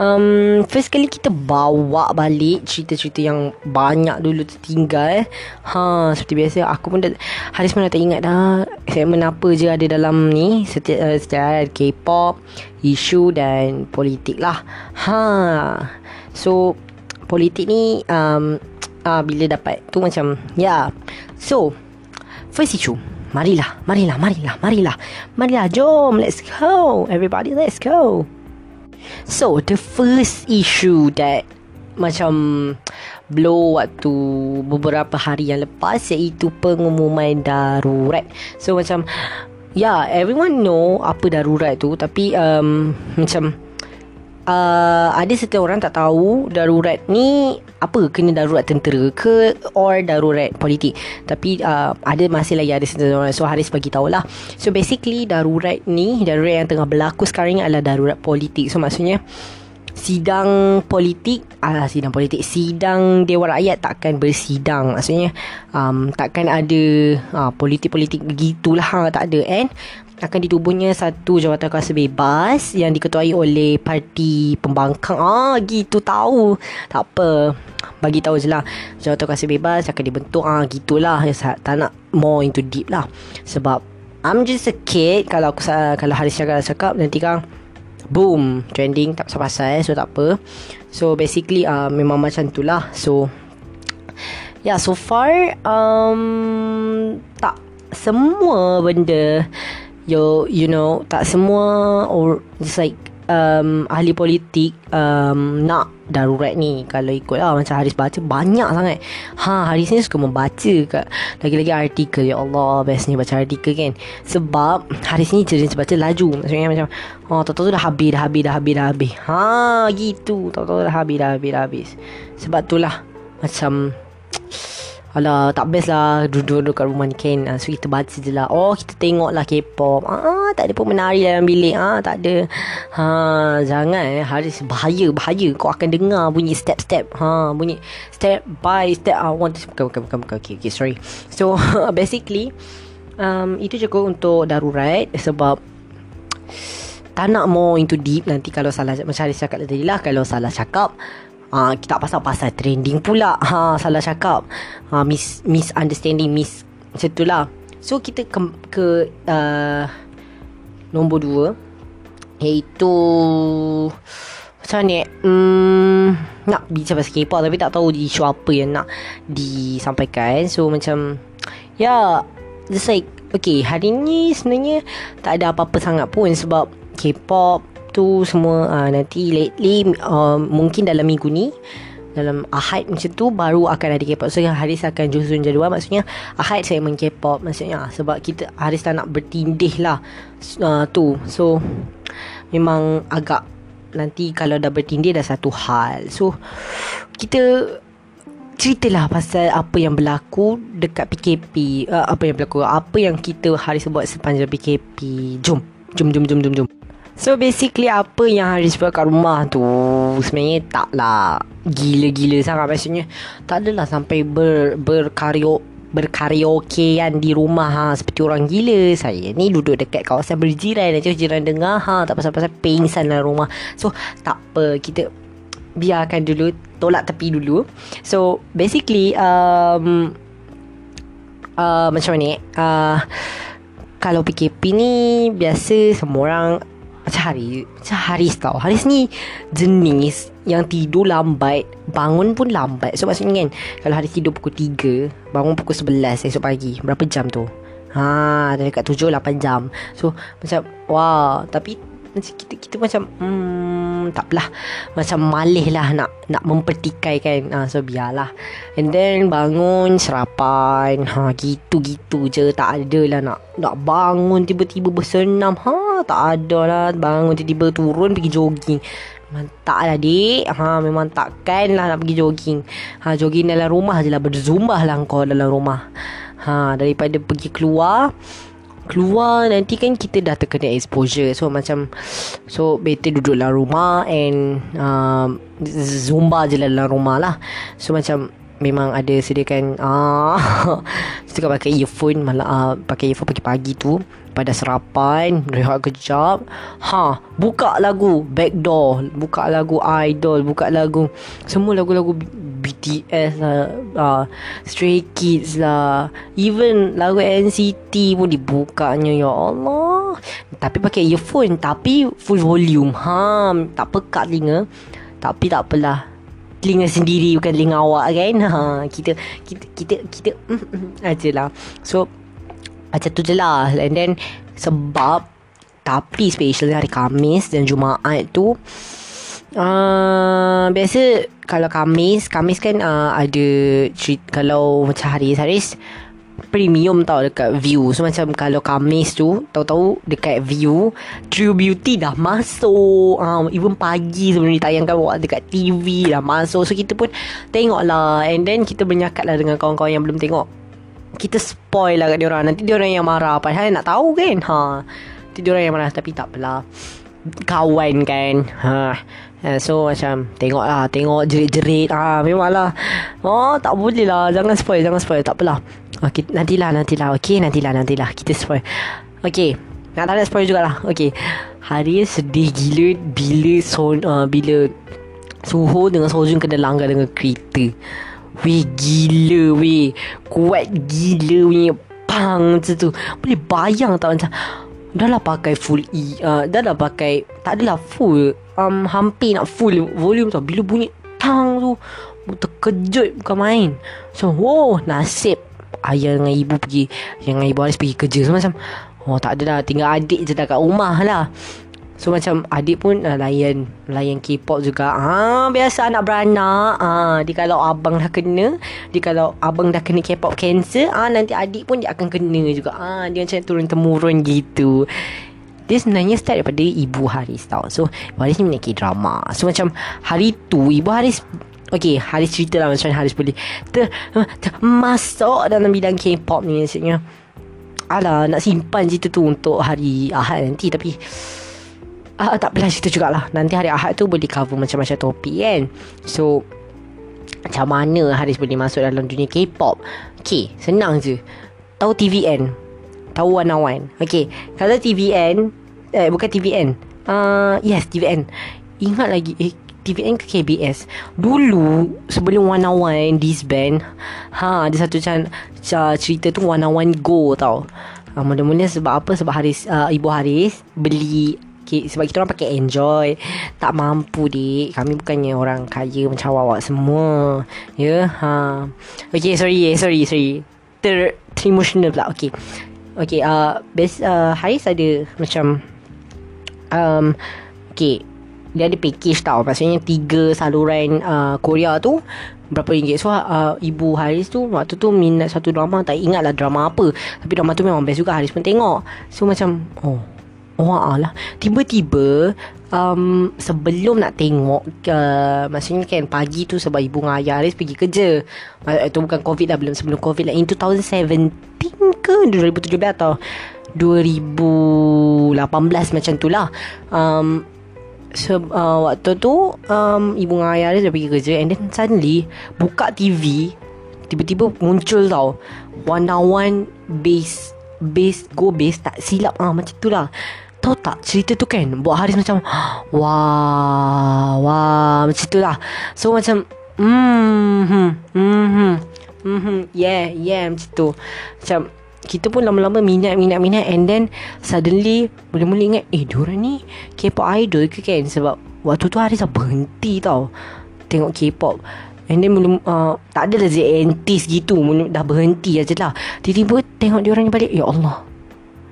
um, First kali kita bawa balik Cerita-cerita yang banyak dulu tertinggal ha, Seperti biasa Aku pun dah Haris pun dah tak ingat dah Segmen apa je ada dalam ni Setiap, uh, setiap K-pop Isu dan politik lah ha. So Politik ni um, uh, Bila dapat Tu macam Ya yeah. So First issue Marilah, marilah, marilah, marilah. Marilah, jom. Let's go. Everybody, let's go. So, the first issue that macam blow waktu beberapa hari yang lepas iaitu pengumuman darurat. So, macam, yeah, everyone know apa darurat tu. Tapi, um, macam, uh, ada setiap orang tak tahu darurat ni apa kena darurat tentera ke or darurat politik. Tapi uh, ada masih lagi ada setiap orang. So Haris bagi tahulah. So basically darurat ni darurat yang tengah berlaku sekarang ni adalah darurat politik. So maksudnya sidang politik ah sidang politik sidang dewan rakyat takkan bersidang. Maksudnya um, takkan ada uh, politik-politik begitulah. Ha, tak ada. And akan ditubuhnya satu jawatan kuasa bebas yang diketuai oleh parti pembangkang. Ah, gitu tahu. Tak apa. Bagi tahu je lah. Jawatan kuasa bebas akan dibentuk. Ah, gitulah. Tak nak more into deep lah. Sebab I'm just a kid. Kalau aku kalau Haris cakap, cakap nanti kan boom trending tak pasal-pasal so tak apa so basically uh, memang macam tu lah so yeah so far um, tak semua benda you you know tak semua or just like um, ahli politik um, nak darurat ni. Kalau ikut lah macam Haris baca banyak sangat. Ha Haris ni suka membaca kat lagi-lagi artikel ya Allah bestnya baca artikel kan. Sebab Haris ni jenis baca laju. Maksudnya macam oh tahu-tahu dah habis dah habis dah habis dah habis. Ha gitu. Tahu-tahu dah habis dah habis dah habis. Sebab itulah macam Alah tak best lah Duduk-duduk kat rumah ni kan uh, So kita baca je lah. Oh kita tengok lah K-pop. Ah, Tak ada pun menari dalam bilik. Ah, Tak ada. Ha, Jangan eh. Haris bahaya Bahaya. Kau akan dengar bunyi step-step. Ha, Bunyi step by step. Ah, one, bukan, bukan, bukan, bukan. Okay, okay sorry. So basically um, Itu cukup untuk darurat Sebab Tak nak more into deep Nanti kalau salah Macam Haris cakap tadi lah Kalau salah cakap Ah, kita pasal-pasal trending pula. Ha, salah cakap. Ha, mis misunderstanding, mis macam tu lah. So, kita ke, ke uh, nombor dua. Iaitu... Macam ni? Hmm, nak bicara pasal K-pop tapi tak tahu isu apa yang nak disampaikan. So, macam... Ya, yeah, just like... Okay, hari ni sebenarnya tak ada apa-apa sangat pun sebab K-pop tu semua uh, nanti lately uh, mungkin dalam minggu ni dalam Ahad macam tu baru akan ada K-pop. So Haris akan susun jadual maksudnya Ahad saya main K-pop maksudnya sebab kita Haris tak nak bertindih lah uh, tu. So memang agak nanti kalau dah bertindih dah satu hal. So kita ceritalah pasal apa yang berlaku dekat PKP uh, apa yang berlaku apa yang kita Haris buat sepanjang PKP jom jom jom jom jom jom So basically apa yang Haris buat kat rumah tu Sebenarnya tak lah. Gila-gila sangat. Maksudnya Tak adalah sampai ber, berkaryo Berkaryokean di rumah ha, Seperti orang gila. Saya ni duduk dekat kawasan berjiran Nanti jiran dengar ha, Tak pasal-pasal pingsan dalam rumah. So tak apa. Kita biarkan dulu. Tolak tepi dulu. So basically um, uh, Macam mana uh, Kalau PKP ni Biasa semua orang macam Haris Macam Haris tau Haris ni jenis Yang tidur lambat. Bangun pun lambat. So maksudnya kan Kalau Haris tidur pukul 3 Bangun pukul 11 esok pagi. Berapa jam tu? Ha, dekat 7 8 jam. So macam wah, tapi macam kita kita macam hmm takpelah. Macam malih lah nak nak mempertikai kan ha, so biarlah. And then bangun serapan. Ha gitu gitu je. Tak ada lah nak nak bangun tiba-tiba bersenam. Ha tak ada lah. Bangun tiba-tiba turun pergi jogging. Memang tak lah dik. Ha, Memang takkan lah nak pergi jogging. Ha, Jogging dalam rumah je lah. Berzumbah lah kau dalam rumah. Ha, Daripada pergi keluar keluar nanti kan kita dah terkena exposure. So macam so better duduk dalam rumah and uh, zumba je lah dalam rumah lah. So macam memang ada sediakan ah suka pakai earphone malah uh, pakai earphone pagi-pagi tu. Pada serapan rehat kejap. Ha buka lagu backdoor buka lagu idol buka lagu semua lagu-lagu BTS lah uh, Stray Kids lah. Even lagu NCT pun dibukanya Ya Allah. Tapi pakai earphone Tapi full volume. Ha, Tak pekat telinga. Tapi tak apalah. Telinga sendiri Bukan telinga awak kan? Ha, Kita Kita Kita Kita Aja lah So Macam tu je lah. And then Sebab Tapi special hari Kamis Dan Jumaat tu Uh, biasa kalau Kamis, Kamis kan uh, ada treat kalau macam hari Haris premium tau dekat view. So macam kalau Kamis tu tahu-tahu dekat view True Beauty dah masuk. Uh, even pagi sebelum ditayangkan dekat TV dah masuk. So kita pun tengok lah and then kita bernyakap lah dengan kawan-kawan yang belum tengok. Kita spoil lah kat diorang. Nanti diorang yang marah. Padahal nak tahu kan. Ha. Nanti diorang yang marah tapi tak apalah. Kawan kan. Ha. Uh, so macam Tengok lah Tengok jerit-jerit. Ah, Memanglah. Oh tak boleh lah Jangan spoil Jangan spoil. Tak apalah. Okay, Nantilah nantilah. Okay nantilah nantilah. Kita spoil. Okay Nak tak nak spoil jugalah. Okay Hari sedih gila Bila son, uh, Bila Suho dengan Sojun kena langgar dengan kereta. Weh gila weh. Kuat gila weh Pang macam tu. Boleh bayang tak macam Dah lah pakai full E uh, Dah lah pakai Tak adalah full. Um, Hampir nak full volume tau. Bila bunyi Tang tu Terkejut bukan main. So wow Nasib. Ayah dengan ibu pergi Yang dengan ibu Aris pergi kerja So macam Oh tak adalah Tinggal adik je dah kat rumah lah So macam adik pun uh, layan layan K-pop juga. Ah biasa anak beranak. Ah dia kalau abang dah kena, dia kalau abang dah kena K-pop cancer, ah nanti adik pun dia akan kena juga. Ah dia macam turun temurun gitu. Dia sebenarnya start daripada Ibu Haris tau. So Ibu Haris ni minat K-drama. So macam hari tu Ibu Haris Okay, Haris cerita lah macam Haris boleh ter, ter, masuk dalam bidang K-pop ni maksudnya. Alah, nak simpan cerita tu untuk hari Ahad nanti tapi uh, tak apalah cerita jugalah. Nanti hari Ahad tu boleh cover macam-macam topik kan? So Macam mana Haris boleh masuk dalam dunia K-pop? Okay senang je. Tahu TVN Tahu One One? Okay Kalau TVN Eh bukan TVN uh, Yes TVN Ingat lagi Eh TVN ke KBS Dulu Sebelum One One This band Ha Ada satu Cerita tu One One Go tau. Uh, Mula-mula sebab apa? Sebab Haris uh, Ibu Haris Beli okay, Sebab kita orang pakai enjoy Tak mampu dik. Kami bukannya orang kaya Macam awak semua. Ya yeah, ha. Okay sorry Sorry sorry. Ter, ter emotional pula. Okay. Okay uh, best, uh, Haris ada Macam um, Okay. Dia ada package tau. Maksudnya Tiga saluran uh, Korea tu Berapa ringgit? So uh, Ibu Haris tu Waktu tu minat satu drama. Tak ingat lah drama apa. Tapi drama tu memang best juga. Haris pun tengok. So macam Oh Wah lah Tiba-tiba um, Sebelum nak tengok uh, Maksudnya kan Pagi tu sebab ibu dengan ayah Aris pergi kerja. Uh, Itu bukan covid lah Belum sebelum covid lah. In 2017 ke? 2017 atau 2018 macam tu lah. Um, so, uh, Waktu tu um, Ibu dengan ayah Aris dah pergi kerja And then suddenly Buka TV Tiba-tiba muncul tau One on one Base Base Go base Tak silap. Ah Macam tu lah Tahu tak cerita tu kan Buat Haris macam Wah Wah Macam tu lah. So macam Hmm Hmm Hmm Hmm Yeah Yeah macam tu. Macam kita pun lama-lama minat minat minat and then suddenly mula-mula ingat eh diorang ni K-pop idol ke kan? Sebab waktu tu Haris dah berhenti tau tengok K-pop. And then belum uh, tak ada lah ZNTs gitu dah berhenti aja lah tiba-tiba tengok diorang ni balik ya Allah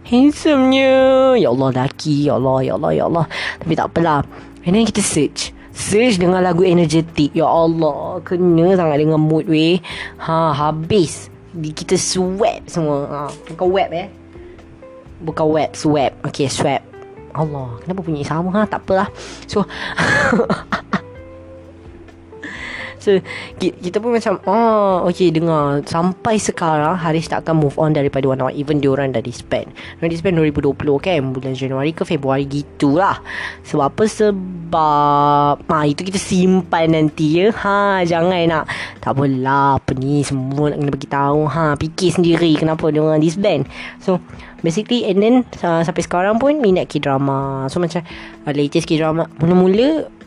Handsomenya Ya Allah laki Ya Allah Ya Allah Ya Allah. Tapi tak apalah. And then kita search. Search dengan lagu energetik Ya Allah Kena sangat dengan mood weh. Ha habis. Kita swap semua. Ha, Bukan web eh. Bukan web Swap. Okay swap. Allah Kenapa bunyi sama? Ha Tak apalah. So So kita pun macam Oh okay dengar. Sampai sekarang Haris tak akan move on Daripada One One Even diorang dah disband. Diorang disband 2020 kan? Bulan Januari ke Februari gitulah. Sebab apa? Sebab ha, Itu kita simpan nanti ya. Ha Jangan nak. Tak apalah Apa ni Semua nak kena bagi tahu. Ha Fikir sendiri Kenapa diorang disband. So Basically And then uh, Sampai sekarang pun Minat K-drama. So macam uh, Latest K-drama Mula-mula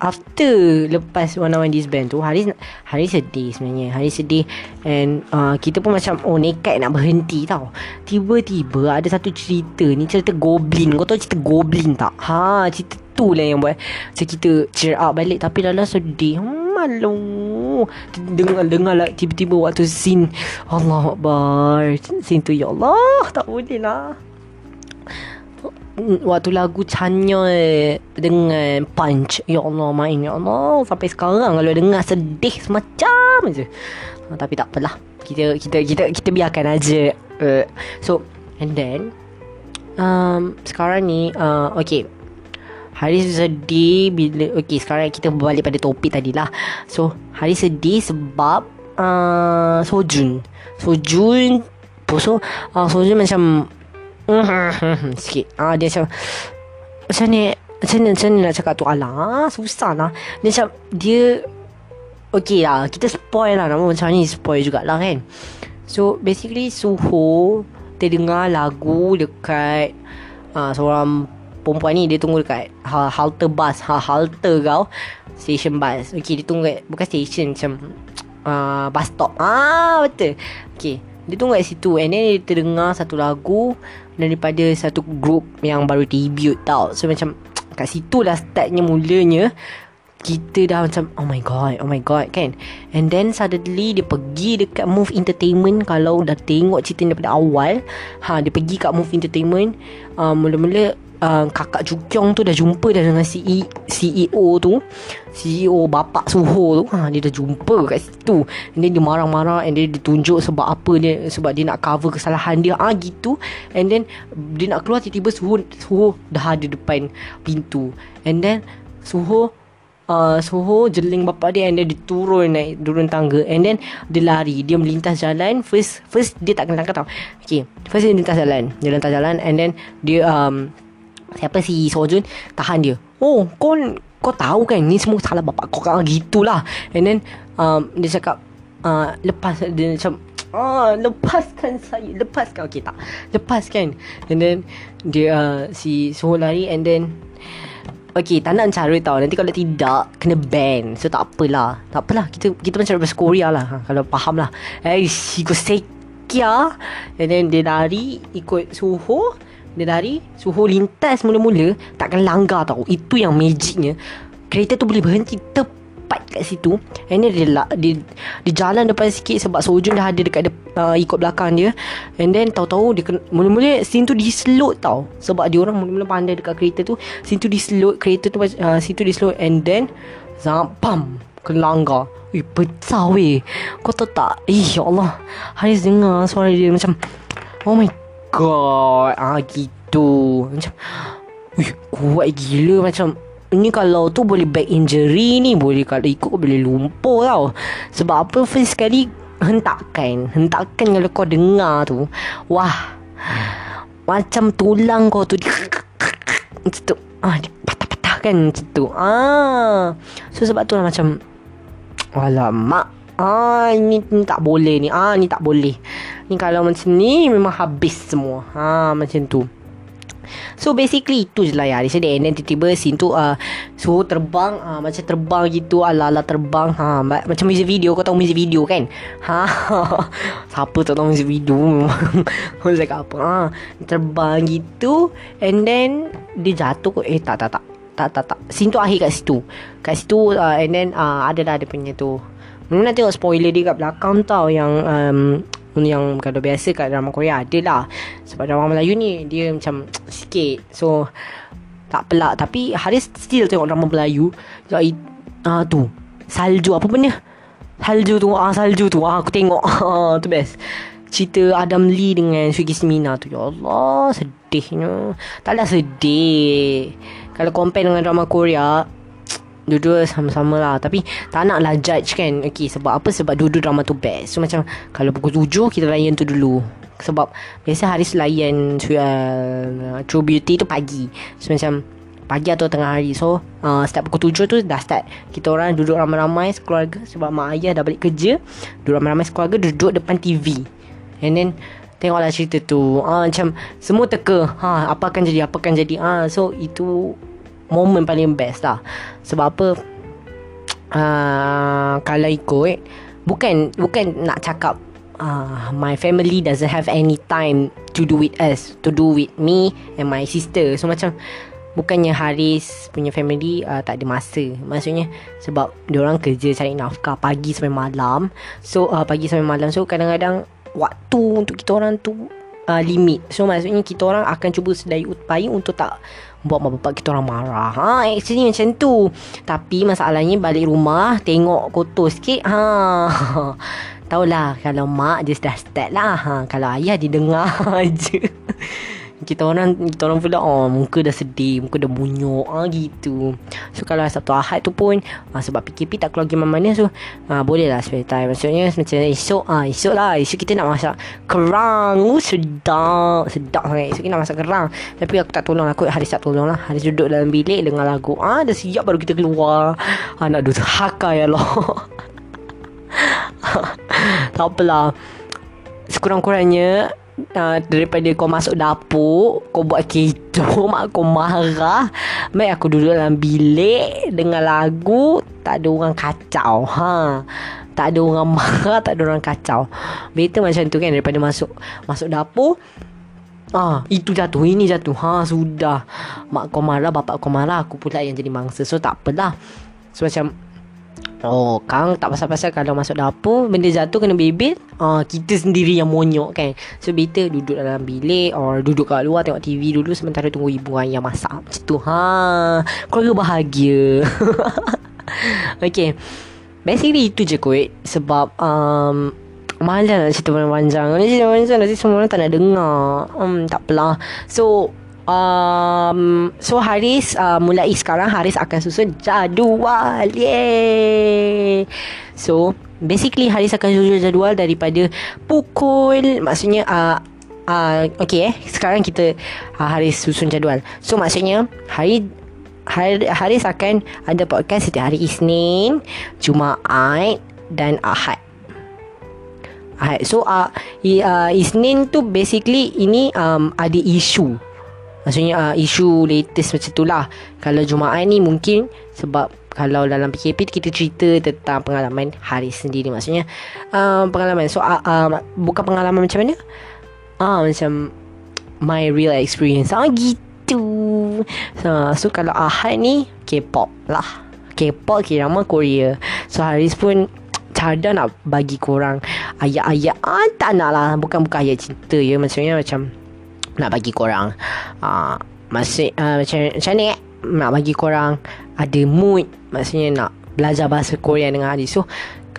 after lepas one on one disband tu hari hari sedih sebenarnya hari sedih. And uh, kita pun macam oh nekat nak berhenti tau. Tiba-tiba ada satu cerita ni cerita goblin. Kau tahu cerita goblin tak? Ha cerita tu lah yang buat macam kita cheer up balik. Tapi lala sedih. Malu. Dengar dengar lah tiba-tiba waktu scene. Allah Akbar scene tu ya Allah tak boleh lah waktu lagu Chanyol dengan Punch Ya Allah main Ya Allah Sampai sekarang kalau dengar sedih semacam je uh, Tapi tak apalah kita kita kita kita biarkan aja. Uh, so and then um, sekarang ni uh, okay Hari sedih bila okay sekarang kita berbalik pada topik tadi lah. So hari sedih sebab uh, Sojun. Sojun so uh, Sojun macam Sikit. Ah, Dia macam Macam ni Macam ni Macam ni nak cakap tu. Alah Susah lah. Dia macam Dia Okay lah Kita spoil lah. Nama macam ni Spoil jugalah kan? So basically Suho Dia dengar lagu Dekat uh, Seorang Perempuan ni. Dia tunggu dekat ha, Halte bus. Ha, Halte kau. Station bus. Okay dia tunggu Bukan station Macam uh, Bus stop. Ah Betul. Okay dia tunggu kat situ. And then dia terdengar Satu lagu daripada satu group yang baru debut tau. So macam kat situ lah startnya mulanya kita dah macam oh my god oh my god kan and then suddenly dia pergi dekat move entertainment kalau dah tengok cerita daripada awal ha dia pergi kat move entertainment uh, mula-mula uh, kakak Jukyong tu dah jumpa dah dengan CE, CEO tu. CEO bapak Suho tu. Ha, dia dah jumpa kat situ. And then dia marah-marah and then dia tunjuk sebab apa dia sebab dia nak cover kesalahan dia. Ah ha, gitu. And then dia nak keluar tiba-tiba Suho Suho dah ada depan pintu. And then Suho Uh, Suho jeling bapak dia And then dia turun naik Turun tangga. And then Dia lari. Dia melintas jalan. First First dia tak kena tangkap tau. Okay First dia lintas jalan. Dia lintas jalan And then Dia um, Siapa si Sojun? Tahan dia. Oh kau Kau tahu kan Ni semua salah bapak kau kan? Gitulah. And then um, Dia cakap uh, Lepas Dia macam Ah, lepaskan saya Lepaskan. Okay tak. Lepaskan. And then Dia uh, Si Soho lari And then Okay tak nak cara tau. Nanti kalau tidak Kena ban. So tak apalah. Tak apalah. Kita kita macam bahasa Korea lah ha, Kalau faham lah. Eh Si Sekia And then dia lari Ikut Soho dia lari Suhu lintas mula-mula Takkan langgar tau. Itu yang magicnya. Kereta tu boleh berhenti Tepat kat situ. And then dia, dia, dia jalan depan sikit Sebab Sojun dah ada dekat uh, Ikut belakang dia. And then tahu-tahu dia Mula-mula scene tu dislot tau. Sebab dia orang mula-mula pandai dekat kereta tu. Scene tu dislot Kereta tu uh, Scene tu dislot. And then Zampam Kelanggar Wih pecah weh. Kau tahu tak? Eh ya Allah. Haris dengar suara dia macam Oh my god ah gitu. Macam Wih, kuat gila macam ni kalau tu boleh back injury ni boleh kalau ikut boleh lumpur tau. Sebab apa first sekali hentakan hentakan kalau kau dengar tu. Wah macam tulang kau tu macam tu. Ah patah-patah kan macam tu. Ah so sebab tu lah macam alamak. Ah ni tak boleh ni. Ah ni tak boleh. Ni kalau macam ni memang habis semua. Ha macam tu. So basically itu je lah ya Dia sedih And then tiba-tiba scene tu uh, Suhu terbang uh, Macam terbang gitu Ala-ala terbang. Ha, Macam music video Kau tahu music video kan? Ha, Siapa tak tahu music video? Kau cakap apa? Ha, Terbang gitu And then Dia jatuh Eh tak tak tak. Tak tak tak. Scene tu akhir kat situ. Kat situ uh, And then uh, Ada lah dia punya tu. Mula nak tengok spoiler dia kat belakang tau Yang um, Yang kalau biasa kat drama Korea ada lah Sebab drama Melayu ni Dia macam Sikit. So Tak pelak. Tapi Haris still tengok drama Melayu. Jadi uh, Tu. Salju apa benda? Salju tu. Ah Salju tu. Ah Aku tengok. Ah, Tu best. Cerita Adam Lee dengan Sugi Smina tu. Ya Allah Sedihnya. Taklah sedih. Kalau compare dengan drama Korea Dua-dua sama-sama lah. Tapi tak nak lah judge kan. Okay sebab apa? Sebab dua-dua drama tu best. So macam Kalau pukul tujuh Kita layan tu dulu. Sebab Biasa hari layan uh, True Beauty tu pagi. So macam Pagi atau tengah hari. So uh, Setiap pukul tujuh tu Dah start. Kita orang duduk ramai-ramai Sekeluarga Sebab mak ayah dah balik kerja. Duduk ramai-ramai sekeluarga Duduk depan TV And then Tengoklah cerita tu. Uh, Macam Semua teka. Ha, Apa akan jadi Apa akan jadi. Uh, So itu Moment paling best lah. Sebab apa? Uh, Kalau ikut Bukan Bukan nak cakap uh, My family doesn't have any time To do with us To do with me And my sister. So macam Bukannya Haris punya family uh, tak ada masa. Maksudnya sebab orang kerja cari nafkah pagi sampai malam. So uh, pagi sampai malam. So kadang-kadang waktu untuk kita orang tu uh, limit. So maksudnya kita orang akan cuba sedaya upaya untuk tak buat mak bapak kita orang marah. Ha, actually macam tu. Tapi masalahnya balik rumah tengok kotor sikit. Ha. Taulah kalau mak dia dah start lah. Ha, kalau ayah didengar je kita orang kita orang pula oh muka dah sedih muka dah munyuk ah gitu. So kalau Sabtu Ahad tu pun ah, sebab PKP tak keluar pergi mana so ah, boleh lah spare time. Maksudnya macam esok ah esok lah esok kita nak masak kerang. Oh, sedap sedap sangat. Esok kita nak masak kerang. Tapi aku tak tolong aku hari Sabtu tolong lah. Hari duduk dalam bilik dengar lagu. Ah dah siap baru kita keluar. Ah nak duduk haka ya Allah. Tak apalah. Sekurang-kurangnya uh, daripada kau masuk dapur kau buat kecoh mak kau marah mai aku duduk dalam bilik dengan lagu tak ada orang kacau ha tak ada orang marah tak ada orang kacau better macam tu kan daripada masuk masuk dapur Ah, itu jatuh, ini jatuh. Ha, sudah. Mak kau marah, bapak kau marah, aku pula yang jadi mangsa. So, tak apalah. So, macam Oh, Kang tak pasal-pasal kalau masuk dapur benda jatuh kena ah uh, kita sendiri yang monyok kan. So better duduk dalam bilik or duduk kat luar tengok TV dulu sementara tunggu ibu ayah masak. Macam tu. Ha, keluarga bahagia. okay. Basically itu je kot sebab um, Malah nak cerita panjang Ni cerita panjang Nanti semua orang tak nak dengar um, Tak apalah So um, So Haris uh, Mulai sekarang Haris akan susun jadual. Yeay So Basically Haris akan susun jadual Daripada Pukul Maksudnya uh, uh, Okay eh Sekarang kita uh, Haris susun jadual. So maksudnya Hari Haris akan Ada podcast Setiap hari Isnin Jumaat Dan Ahad. So uh, uh, Isnin tu basically Ini um, Ada isu Maksudnya uh, isu latest macam tu lah. Kalau Jumaat ni mungkin Sebab kalau dalam PKP kita cerita tentang pengalaman hari sendiri. Maksudnya uh, pengalaman. So uh, uh, bukan pengalaman macam mana? Ah uh, Macam My real experience. Ah uh, gitu. So, so kalau Ahad ni K-pop lah. K-pop K-drama Korea. So Haris pun Cada nak bagi korang Ayat-ayat. Ah, Tak nak lah. Bukan-bukan ayat cinta ya Maksudnya macam nak bagi korang. Uh, masih uh, macam macam ni eh? Nak bagi korang ada mood. Maksudnya nak belajar bahasa Korea dengan Adi so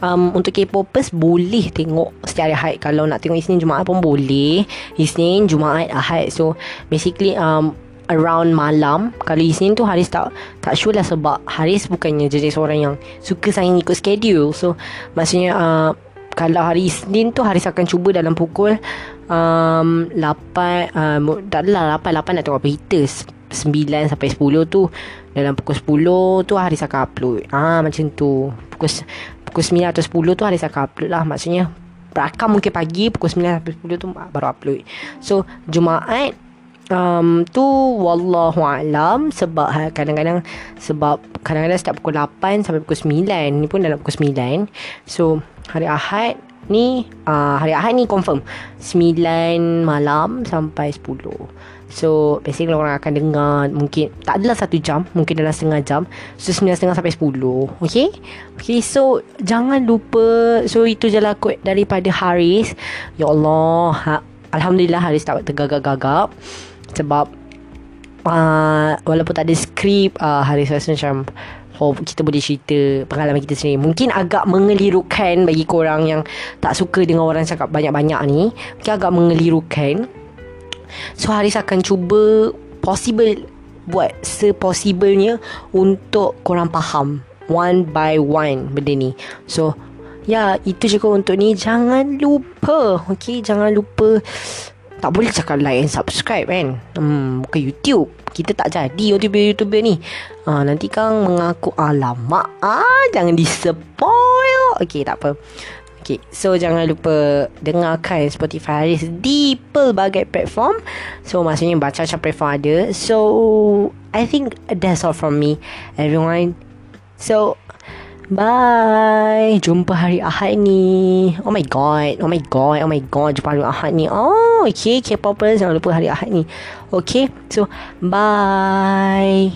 um, untuk K-popers boleh tengok setiap hari Ahad. Kalau nak tengok Isnin Jumaat pun boleh. Isnin Jumaat Ahad. So basically um, around malam kalau Isnin tu Haris tak tak sure lah sebab Haris bukannya jenis orang yang suka sangat ikut schedule. So maksudnya uh, kalau hari Isnin tu Haris akan cuba dalam pukul um, 8 uh, Tak adalah 8 8 nak tengok berita. 9 sampai 10 tu Dalam pukul 10 tu Haris akan upload. Ah Macam tu. Pukul, pukul 9 atau 10 tu Haris akan upload lah. Maksudnya Berakam mungkin pagi Pukul 9 sampai 10 tu Baru upload. So Jumaat um, tu wallahu alam sebab ha, kadang-kadang sebab kadang-kadang setiap pukul 8 sampai pukul 9 ni pun dalam pukul 9 so hari Ahad ni uh, hari Ahad ni confirm. 9 malam sampai 10 So basically orang akan dengar Mungkin Tak adalah satu jam Mungkin dalam setengah jam. So sembilan setengah sampai sepuluh Okay Okay so Jangan lupa So itu je lah kot Daripada Haris. Ya Allah ha, Alhamdulillah Haris tak tergagap-gagap sebab uh, Walaupun tak ada skrip uh, Hari rasa macam Oh, kita boleh cerita pengalaman kita sendiri. Mungkin agak mengelirukan Bagi korang yang Tak suka dengan orang cakap banyak-banyak ni. Mungkin agak mengelirukan. So Haris akan cuba Possible buat sepossibelnya untuk korang faham one by one benda ni. So, ya itu je untuk ni. Jangan lupa, okay? Jangan lupa. Tak boleh cakap like and subscribe kan? Hmm, Bukan YouTube. Kita tak jadi YouTuber-YouTuber ni ha, Nanti kan mengaku Alamak ah, Jangan dispoil Okay tak apa Okay, so jangan lupa dengarkan Spotify Haris di pelbagai platform. So, maksudnya macam-macam platform ada. So, I think that's all from me, everyone. So, Bye. Jumpa hari Ahad ni. Oh my god. Oh my god. Oh my god. Jumpa hari Ahad ni. Oh, okay. K-popers jangan lupa hari Ahad ni. Okay. So, bye.